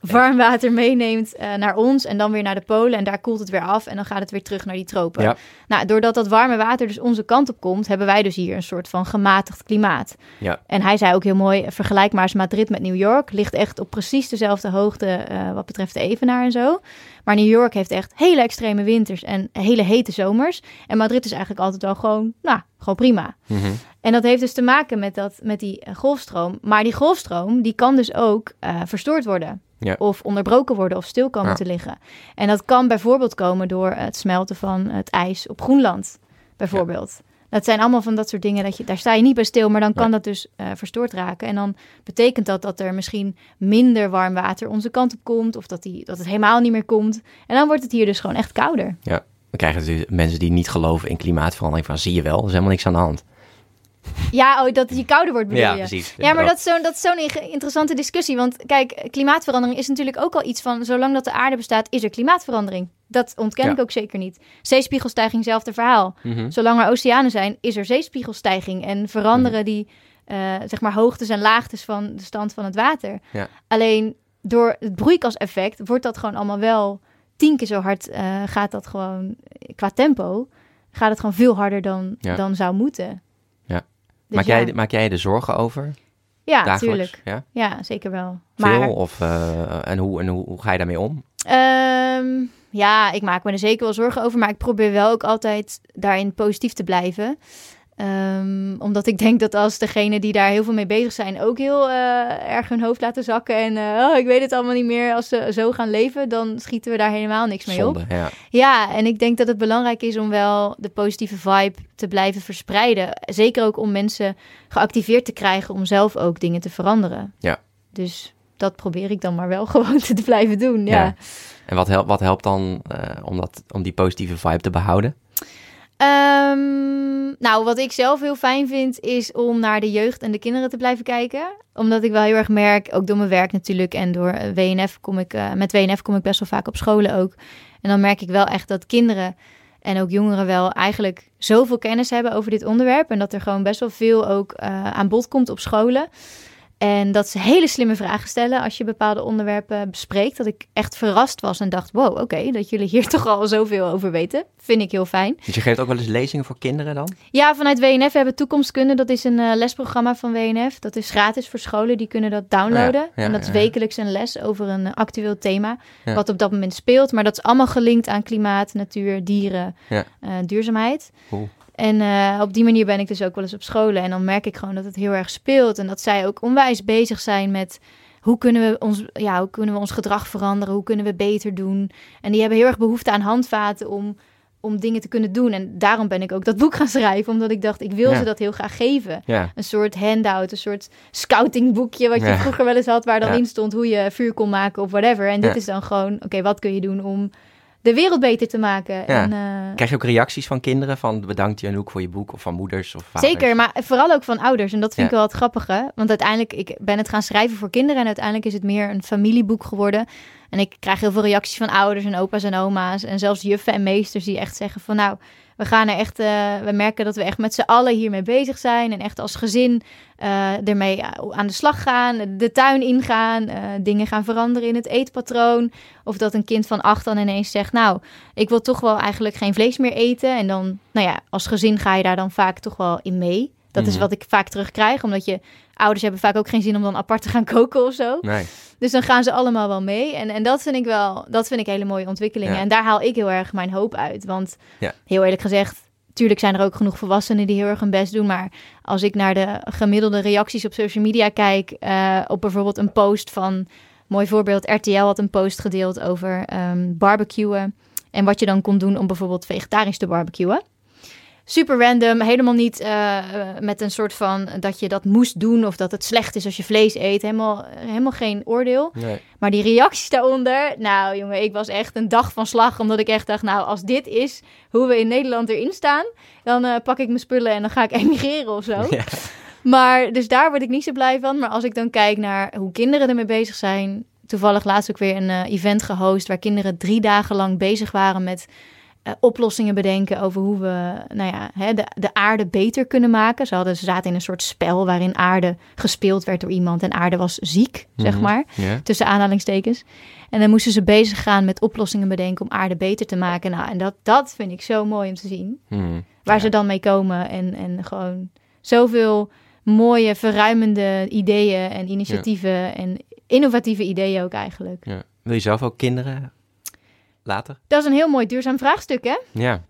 warm water meeneemt eh, naar ons en dan weer naar de polen en daar koelt het weer af en dan gaat het weer terug naar die tropen. Ja. Nou, doordat dat warme water dus onze kant op komt, hebben wij dus hier een soort van gematigd klimaat. Ja. En hij zei ook heel mooi, vergelijk maar eens Madrid met New York. Ligt echt op precies dezelfde hoogte eh, wat betreft de evenaar en zo. Maar New York heeft echt hele extreme winters en hele hete zomers. En Madrid is eigenlijk altijd wel gewoon, nou, gewoon prima. Mhm. En dat heeft dus te maken met, dat, met die eh, golfstroom. Maar die golfstroom, die kan dus ook verstoord worden. Ja. Of onderbroken worden of stil komen Ja. te liggen. En dat kan bijvoorbeeld komen door het smelten van het ijs op Groenland. Bijvoorbeeld. Dat zijn allemaal van dat soort dingen. Dat je, daar sta je niet bij stil, maar dan kan Nee. dat dus eh, verstoord raken. En dan betekent dat dat er misschien minder warm water onze kant op komt. Of dat, die, dat het helemaal niet meer komt. En dan wordt het hier dus gewoon echt kouder. We krijgen natuurlijk mensen die niet geloven in klimaatverandering van zie je wel, er is helemaal niks aan de hand. Ja, oh, dat het hier kouder wordt bedoel ja, je? precies. Ja, maar dat is zo'n interessante discussie. Want kijk, klimaatverandering is natuurlijk ook al iets van... zolang dat de aarde bestaat, is er klimaatverandering. Dat ontken Ja. ik ook zeker niet. Zeespiegelstijging, zelfde verhaal. Mhm. Zolang er oceanen zijn, is er zeespiegelstijging. En veranderen die, eh, zeg maar, hoogtes en laagtes van de stand van het water. Ja. Alleen door het broeikaseffect wordt dat gewoon allemaal wel... tien keer zo hard eh, gaat dat gewoon, qua tempo... gaat het gewoon veel harder dan, dan zou moeten. Dus maak, jij, maak jij er zorgen over? Ja, dagelijks? tuurlijk. Ja? Ja, zeker wel. Veel? Maar Of, eh, en hoe, en hoe, hoe ga je daarmee om? Ehm, ja, ik maak me er zeker wel zorgen over, maar ik probeer wel ook altijd daarin positief te blijven. Ehm, omdat ik denk dat als degenen die daar heel veel mee bezig zijn ook heel eh, erg hun hoofd laten zakken en eh, oh, ik weet het allemaal niet meer, als ze zo gaan leven, dan schieten we daar helemaal niks mee op. Ja. Ja, en ik denk dat het belangrijk is om wel de positieve vibe te blijven verspreiden. Zeker ook om mensen geactiveerd te krijgen om zelf ook dingen te veranderen. Ja. Dus dat probeer ik dan maar wel <laughs> gewoon te blijven doen. Ja. Ja. En wat, helpt wat helpt dan eh, om, dat, om die positieve vibe te behouden? Ehm, nou, wat ik zelf heel fijn vind, is om naar de jeugd en de kinderen te blijven kijken. Omdat ik wel heel erg merk, ook door mijn werk natuurlijk en door eh, WNF kom ik, eh, met WNF kom ik best wel vaak op scholen ook. En dan merk ik wel echt dat kinderen en ook jongeren wel eigenlijk zoveel kennis hebben over dit onderwerp. En dat er gewoon best wel veel ook eh, aan bod komt op scholen. En dat ze hele slimme vragen stellen als je bepaalde onderwerpen bespreekt. Dat ik echt verrast was en dacht, wow, oké, dat jullie hier <laughs> toch al zoveel over weten. Vind ik heel fijn. Dus je geeft ook wel eens lezingen voor kinderen dan? Ja, vanuit WNF hebben we Toekomstkunde. Dat is een eh, lesprogramma van WNF. Dat is gratis voor scholen. Die kunnen dat downloaden. Ja, ja, en dat is ja, wekelijks een les over een actueel thema. Wat op dat moment speelt. Maar dat is allemaal gelinkt aan klimaat, natuur, dieren, eh, duurzaamheid. Cool. En eh, op die manier ben ik dus ook wel eens op scholen. En dan merk ik gewoon dat het heel erg speelt. En dat zij ook onwijs bezig zijn met... Hoe kunnen, we ons, ja, hoe kunnen we ons gedrag veranderen? Hoe kunnen we beter doen? En die hebben heel erg behoefte aan handvaten om, om dingen te kunnen doen. En daarom ben ik ook dat boek gaan schrijven. Omdat ik dacht, ik wil Ja. ze dat heel graag geven. Ja. Een soort handout, een soort scoutingboekje... wat je Ja. vroeger wel eens had, waar dan in stond... hoe je vuur kon maken of whatever. En dit is dan gewoon, oké, wat kun je doen om de wereld beter te maken? En, eh, Krijg je ook reacties van kinderen van bedankt Janouk voor je boek of van moeders of vaders? Zeker, maar vooral ook van ouders. En dat vind ik wel het grappige. Want uiteindelijk, ik ben het gaan schrijven voor kinderen. En uiteindelijk is het meer een familieboek geworden. En ik krijg heel veel reacties van ouders en opa's en oma's. En zelfs juffen en meesters die echt zeggen van nou, we gaan er echt, uh, we merken dat we echt met z'n allen hiermee bezig zijn. En echt als gezin uh, ermee aan de slag gaan, de tuin ingaan, uh, dingen gaan veranderen in het eetpatroon. Of dat een kind van acht dan ineens zegt, nou, ik wil toch wel eigenlijk geen vlees meer eten. En dan, nou ja, als gezin ga je daar dan vaak toch wel in mee. Dat is wat ik vaak terugkrijg, omdat je ouders hebben vaak ook geen zin om dan apart te gaan <laughs> koken of zo. Nee. Dus dan gaan ze allemaal wel mee. En, en dat vind ik wel, dat vind ik hele mooie ontwikkelingen. Ja. En daar haal ik heel erg mijn hoop uit. Want Ja. heel eerlijk gezegd, tuurlijk zijn er ook genoeg volwassenen die heel erg hun best doen. Maar als ik naar de gemiddelde reacties op social media kijk, eh, op bijvoorbeeld een post van, mooi voorbeeld, RTL had een post gedeeld over ehm barbecuen. En wat je dan kon doen om bijvoorbeeld vegetarisch te barbecuen. Super random, helemaal niet eh, eh, met een soort van dat je dat moest doen of dat het slecht is als je vlees eet. Helemaal, helemaal geen oordeel. Nee. Maar die reacties daaronder, nou jongen, ik was echt een dag van slag. Omdat ik echt dacht, nou als dit is hoe we in Nederland erin staan, dan eh, pak ik mijn spullen en dan ga ik <laughs> emigreren of zo. Ja. Maar dus daar word ik niet zo blij van. Maar als ik dan kijk naar hoe kinderen ermee bezig zijn. Toevallig laatst ook weer een event gehost waar kinderen drie dagen lang bezig waren met eh, oplossingen bedenken over hoe we nou ja, hè, de, de aarde beter kunnen maken. Ze, hadden, ze zaten in een soort spel waarin aarde gespeeld werd door iemand en aarde was ziek, zeg Mhm. maar tussen aanhalingstekens. En dan moesten ze bezig gaan met oplossingen bedenken om aarde beter te maken. Nou, en dat, dat vind ik zo mooi om te zien. Hmm. Waar Ja. ze dan mee komen en, en gewoon zoveel mooie, verruimende ideeën en initiatieven en innovatieve ideeën ook eigenlijk. Ja. Wil je zelf ook kinderen later? Dat is een heel mooi duurzaam vraagstuk, hè? Ja.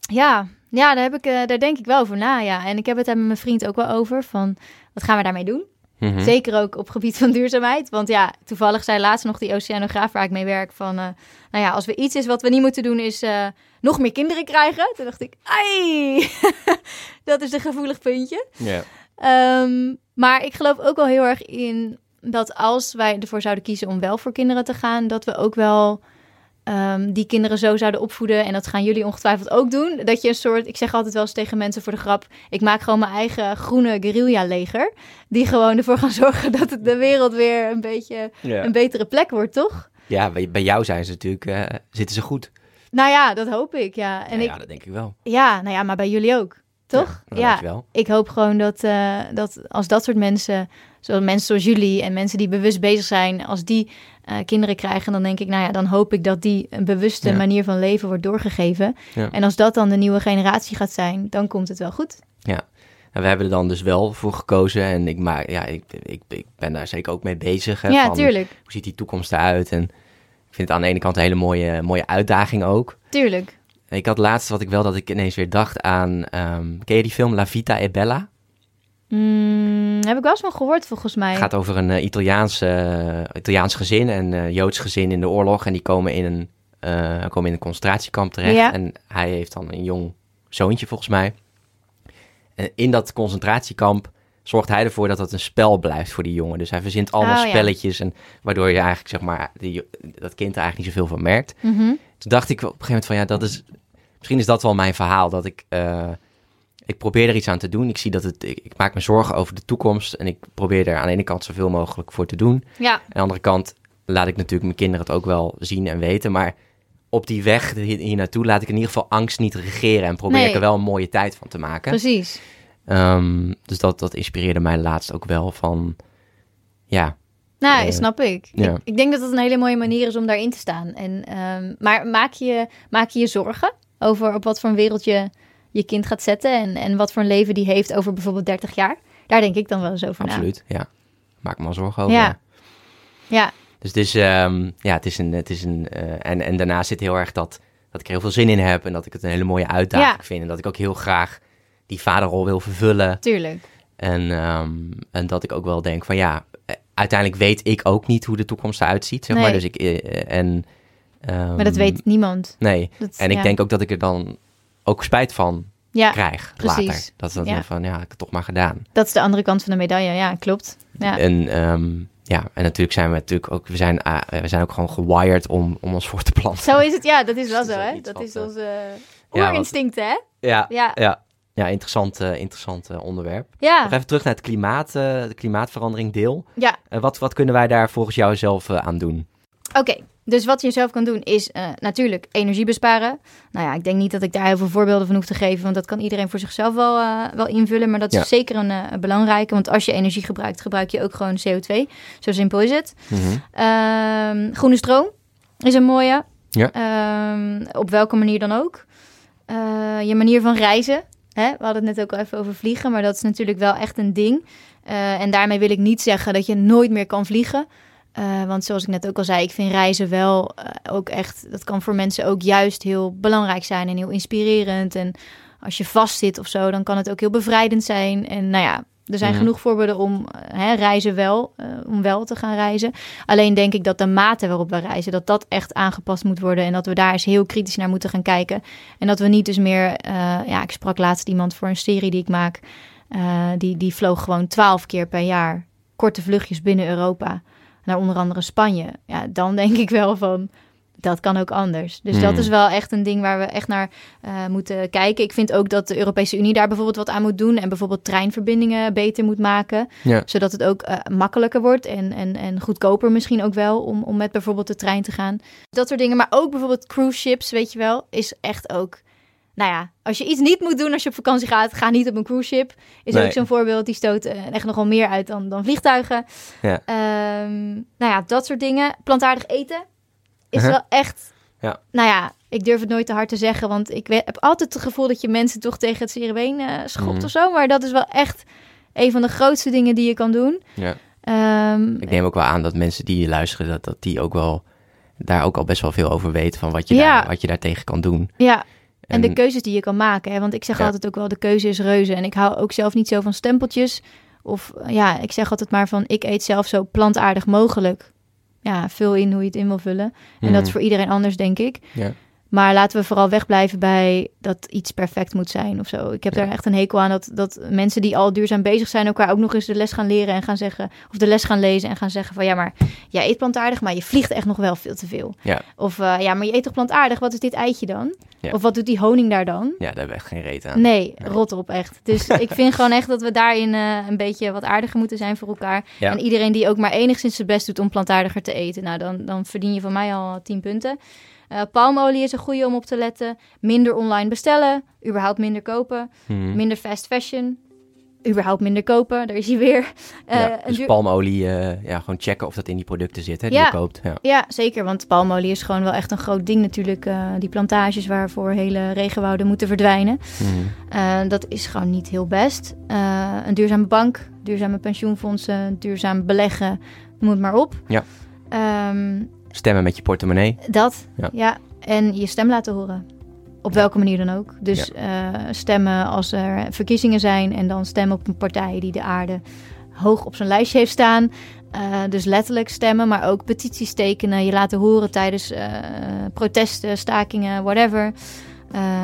Ja, ja daar, heb ik, eh, daar denk ik wel over na, ja. En ik heb het daar met mijn vriend ook wel over, van wat gaan we daarmee doen? Mhm. Zeker ook op gebied van duurzaamheid. Want ja, toevallig zei laatst nog die oceanograaf waar ik mee werk van... eh, nou ja, als we iets is wat we niet moeten doen is eh, nog meer kinderen krijgen. Toen dacht ik, ai, <laughs> dat is een gevoelig puntje. Ja. Ehm, maar ik geloof ook wel heel erg in dat als wij ervoor zouden kiezen om wel voor kinderen te gaan... dat we ook wel ehm, die kinderen zo zouden opvoeden. En dat gaan jullie ongetwijfeld ook doen. Dat je een soort, ik zeg altijd wel eens tegen mensen voor de grap... ik maak gewoon mijn eigen groene guerrilla-leger. Die gewoon ervoor gaan <laughs> zorgen dat het de wereld weer een beetje Ja. een betere plek wordt, toch? ja, bij, jou zijn ze natuurlijk, eh, zitten ze goed. Nou ja, dat hoop ik, ja. En ja, ik, ja, dat denk ik wel. ja, nou ja, maar bij jullie ook, toch? Ja, nou, ik hoop gewoon dat, eh, dat als dat soort mensen, zoals mensen zoals jullie en mensen die bewust bezig zijn, als die eh, kinderen krijgen, dan denk ik, nou ja, dan hoop ik dat die een bewuste Ja. manier van leven wordt doorgegeven. Ja. En als dat dan de nieuwe generatie gaat zijn, dan komt het wel goed. En we hebben er dan dus wel voor gekozen. En ik, maak, ja, ik, ik, ik ben daar zeker ook mee bezig. Hè, ja, van, tuurlijk, Hoe ziet die toekomst eruit? En ik vind het aan de ene kant een hele mooie, mooie uitdaging ook. tuurlijk. Ik had laatst wat ik wel dat ik ineens weer dacht aan... ehm, ken je die film La Vita e Bella? Mm, heb ik wel eens van gehoord, volgens mij. Het gaat over een eh, Italiaans, Italiaans gezin, een eh, Joods gezin in de oorlog. En die komen in een, komen in een concentratiekamp terecht. Ja. En hij heeft dan een jong zoontje, volgens mij. En in dat concentratiekamp zorgt hij ervoor dat het een spel blijft voor die jongen. Dus hij verzint allemaal Oh, ja. spelletjes. En waardoor je eigenlijk, zeg maar, die, dat kind er eigenlijk niet zoveel van merkt. Mhm. Toen dacht ik op een gegeven moment van ja, dat is. Misschien is dat wel mijn verhaal. Dat ik. eh, ik probeer er iets aan te doen. Ik zie dat het. Ik, ik maak me zorgen over de toekomst. En ik probeer er aan de ene kant zoveel mogelijk voor te doen. Ja, Aan de andere kant laat ik natuurlijk mijn kinderen het ook wel zien en weten. Maar op die weg hier, naartoe laat ik in ieder geval angst niet regeren. En probeer Nee. ik er wel een mooie tijd van te maken. precies. Ehm, dus dat, dat inspireerde mij laatst ook wel van. Ja, Nou, Eh, snap ik. ja. ik. Ik denk dat het een hele mooie manier is om daarin te staan. En, ehm, maar maak je, maak je je zorgen over op wat voor een wereld je je kind gaat zetten... En, en wat voor een leven die heeft over bijvoorbeeld 30 jaar? Daar denk ik dan wel eens over na. absoluut. Ja. Maak me al zorgen over. Ja. Ja, Dus het is, ehm, ja, het is een, het is een eh, en, en daarnaast zit heel erg dat, dat ik er heel veel zin in heb en dat ik het een hele mooie uitdaging Ja. vind en dat ik ook heel graag die vaderrol wil vervullen tuurlijk. en, ehm, en dat ik ook wel denk van ja, uiteindelijk weet ik ook niet hoe de toekomst eruit ziet, zeg maar. Dus ik, eh, en, ehm, Maar dat weet niemand. Nee, Dat, en ik ja. denk ook dat ik er dan ook spijt van Ja, krijg precies. later. Dat is dan Ja. van, ja, ik heb het toch maar gedaan. dat is de andere kant van de medaille. Ja, klopt. Ja, En ehm, ja, en natuurlijk zijn we natuurlijk ook, we zijn, ah, we zijn ook gewoon gewired om, om ons voor te planten. zo is het. Ja, dat is wel <laughs> zo, hè? Dat is eh, onze oerinstinct, hè? Ja, Ja, ja, ja interessant, eh, interessant eh, onderwerp. ja. Nog even terug naar het klimaat, eh, de klimaatverandering deel. ja. Wat, wat kunnen wij daar volgens jou zelf aan doen? Oké, Dus wat je zelf kan doen is natuurlijk energie besparen. Nou ja, ik denk niet dat ik daar heel veel voorbeelden van hoef te geven, want dat kan iedereen voor zichzelf wel, wel invullen. Maar dat is zeker een, belangrijke, want als je energie gebruikt, gebruik je ook gewoon CO2. Zo simpel is het. Mm -hmm. groene stroom is een mooie. Ja. Ehm, op welke manier dan ook. je manier van reizen. We hadden het net ook al even over vliegen, maar dat is natuurlijk wel echt een ding. en daarmee wil ik niet zeggen dat je nooit meer kan vliegen. Uh, want zoals ik net ook al zei, ik vind reizen wel uh, ook echt, dat kan voor mensen ook juist heel belangrijk zijn en heel inspirerend. En als je vastzit of zo, dan kan het ook heel bevrijdend zijn. En nou ja, er zijn mhm. genoeg voorbeelden om uh, hè, reizen wel, om wel te gaan reizen. Alleen denk ik dat de mate waarop we reizen, dat dat echt aangepast moet worden. En dat we daar eens heel kritisch naar moeten gaan kijken. En dat we niet dus meer, ja, ik sprak laatst iemand voor een serie die ik maak. die, die vloog gewoon twaalf keer per jaar korte vluchtjes binnen Europa naar onder andere Spanje. Ja, dan denk ik wel van dat kan ook anders. Dus dat hmm. is wel echt een ding waar we echt naar uh, moeten kijken. Ik vind ook dat de Europese Unie daar bijvoorbeeld wat aan moet doen. En bijvoorbeeld treinverbindingen beter moet maken. Ja. Zodat het ook uh, makkelijker wordt en, en, en goedkoper misschien ook wel om, om met bijvoorbeeld de trein te gaan. Dat soort dingen. Maar ook bijvoorbeeld cruise ships, weet je wel, is echt ook nou ja, als je iets niet moet doen als je op vakantie gaat, ga niet op een cruise ship. Is ook zo'n voorbeeld. Die stoot uh, echt nogal meer uit dan, dan vliegtuigen. Ja. Um, nou ja, dat soort dingen. Plantaardig eten is wel echt... Ja. Nou ja, ik durf het nooit te hard te zeggen, want ik heb altijd het gevoel dat je mensen toch tegen het zere been uh, schopt mm. of zo. Maar dat is wel echt een van de grootste dingen die je kan doen. Ja. Um, ik neem ook wel aan dat mensen die je luisteren, dat, dat die ook wel daar ook al best wel veel over weten van wat je, ja. daar, wat je daartegen kan doen. Ja, en, de keuzes die je kan maken. Hè? Want ik zeg altijd ook wel, de keuze is reuze. En ik hou ook zelf niet zo van stempeltjes. Of ja, ik zeg altijd maar van, ik eet zelf zo plantaardig mogelijk. Ja, vul in hoe je het in wil vullen. En dat is mhm. voor iedereen anders, denk ik. Ja. Maar laten we vooral wegblijven bij dat iets perfect moet zijn of zo. Ik heb daar echt een hekel aan dat, dat mensen die al duurzaam bezig zijn... elkaar ook nog eens de les gaan leren en gaan zeggen... of de les gaan lezen en gaan zeggen van... ja, maar jij eet plantaardig, maar je vliegt echt nog wel veel te veel. Ja. Of uh, ja, maar je eet toch plantaardig? Wat is dit eitje dan? Of wat doet die honing daar dan? Ja, daar hebben we echt geen reet aan. Nee, rot op echt. Dus <laughs> ik vind gewoon echt dat we daarin uh, een beetje wat aardiger moeten zijn voor elkaar. En iedereen die ook maar enigszins zijn best doet om plantaardiger te eten... nou, dan, dan verdien je van mij al 10 punten. Uh, palmolie is een goede om op te letten. Minder online bestellen, überhaupt minder kopen. Mhm. Minder fast fashion, überhaupt minder kopen. Daar is hij weer. Uh, ja, dus palmolie, uh, ja, gewoon checken of dat in die producten zit hè, die ja, je koopt. Ja. ja, zeker. Want palmolie is gewoon wel echt een groot ding natuurlijk. Uh, die plantages waarvoor hele regenwouden moeten verdwijnen. Mm. dat is gewoon niet heel best. een duurzame bank, duurzame pensioenfondsen, duurzaam beleggen, noem het maar op. Ja. Um, Stemmen met je portemonnee. Dat, ja. En je stem laten horen. Op welke manier dan ook. Dus uh, stemmen als er verkiezingen zijn en dan stemmen op een partij die de aarde hoog op zijn lijstje heeft staan. Uh, dus letterlijk stemmen, maar ook petities tekenen, je laten horen tijdens uh, protesten, stakingen, whatever.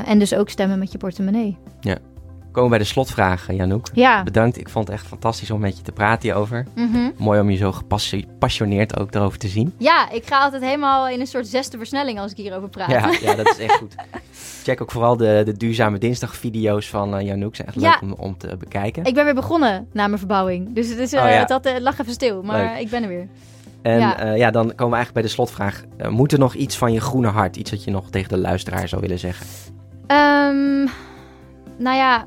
en dus ook stemmen met je portemonnee. Ja komen bij de slotvragen, Janouk. Ja. Bedankt. Ik vond het echt fantastisch om met je te praten hierover. Mm Mooi om je zo gepassioneerd ook erover te zien. Ja, ik ga altijd helemaal in een soort zesde versnelling als ik hierover praat. Ja, ja dat is echt <laughs> goed. Check ook vooral de, de duurzame dinsdag video's van uh, Janouk. Zijn echt leuk om, om, te bekijken. Ik ben weer begonnen na mijn verbouwing. Dus het, is, uh, oh, ja. lag even stil, maar ik ben er weer. En ja. Uh, ja. dan komen we eigenlijk bij de slotvraag. moet er nog iets van je groene hart, iets wat je nog tegen de luisteraar zou willen zeggen? Um, nou ja,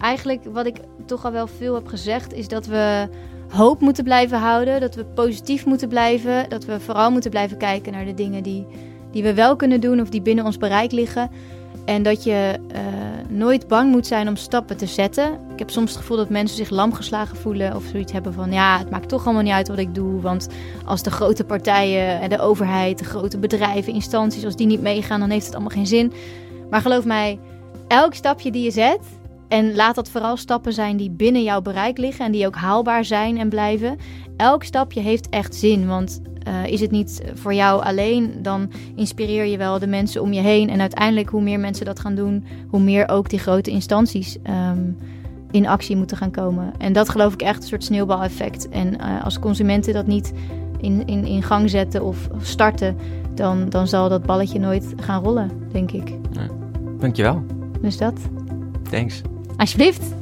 eigenlijk wat ik toch al wel veel heb gezegd, is dat we hoop moeten blijven houden. Dat we positief moeten blijven. Dat we vooral moeten blijven kijken naar de dingen die, die we wel kunnen doen of die binnen ons bereik liggen. En dat je uh, nooit bang moet zijn om stappen te zetten. Ik heb soms het gevoel dat mensen zich lam geslagen voelen of zoiets hebben van ja, het maakt toch allemaal niet uit wat ik doe. Want als de grote partijen en de overheid, de grote bedrijven, instanties, als die niet meegaan, dan heeft het allemaal geen zin. Maar geloof mij, elk stapje die je zet, en laat dat vooral stappen zijn die binnen jouw bereik liggen en die ook haalbaar zijn en blijven. Elk stapje heeft echt zin, want uh, is het niet voor jou alleen, dan inspireer je wel de mensen om je heen. En uiteindelijk, hoe meer mensen dat gaan doen, hoe meer ook die grote instanties um, in actie moeten gaan komen. En dat geloof ik echt een soort sneeuwbaleffect. En uh, als consumenten dat niet in, in, in gang zetten of starten, dan, dan zal dat balletje nooit gaan rollen, denk ik. Ja. Dankjewel. Dus dat. Thanks. Alsjeblieft.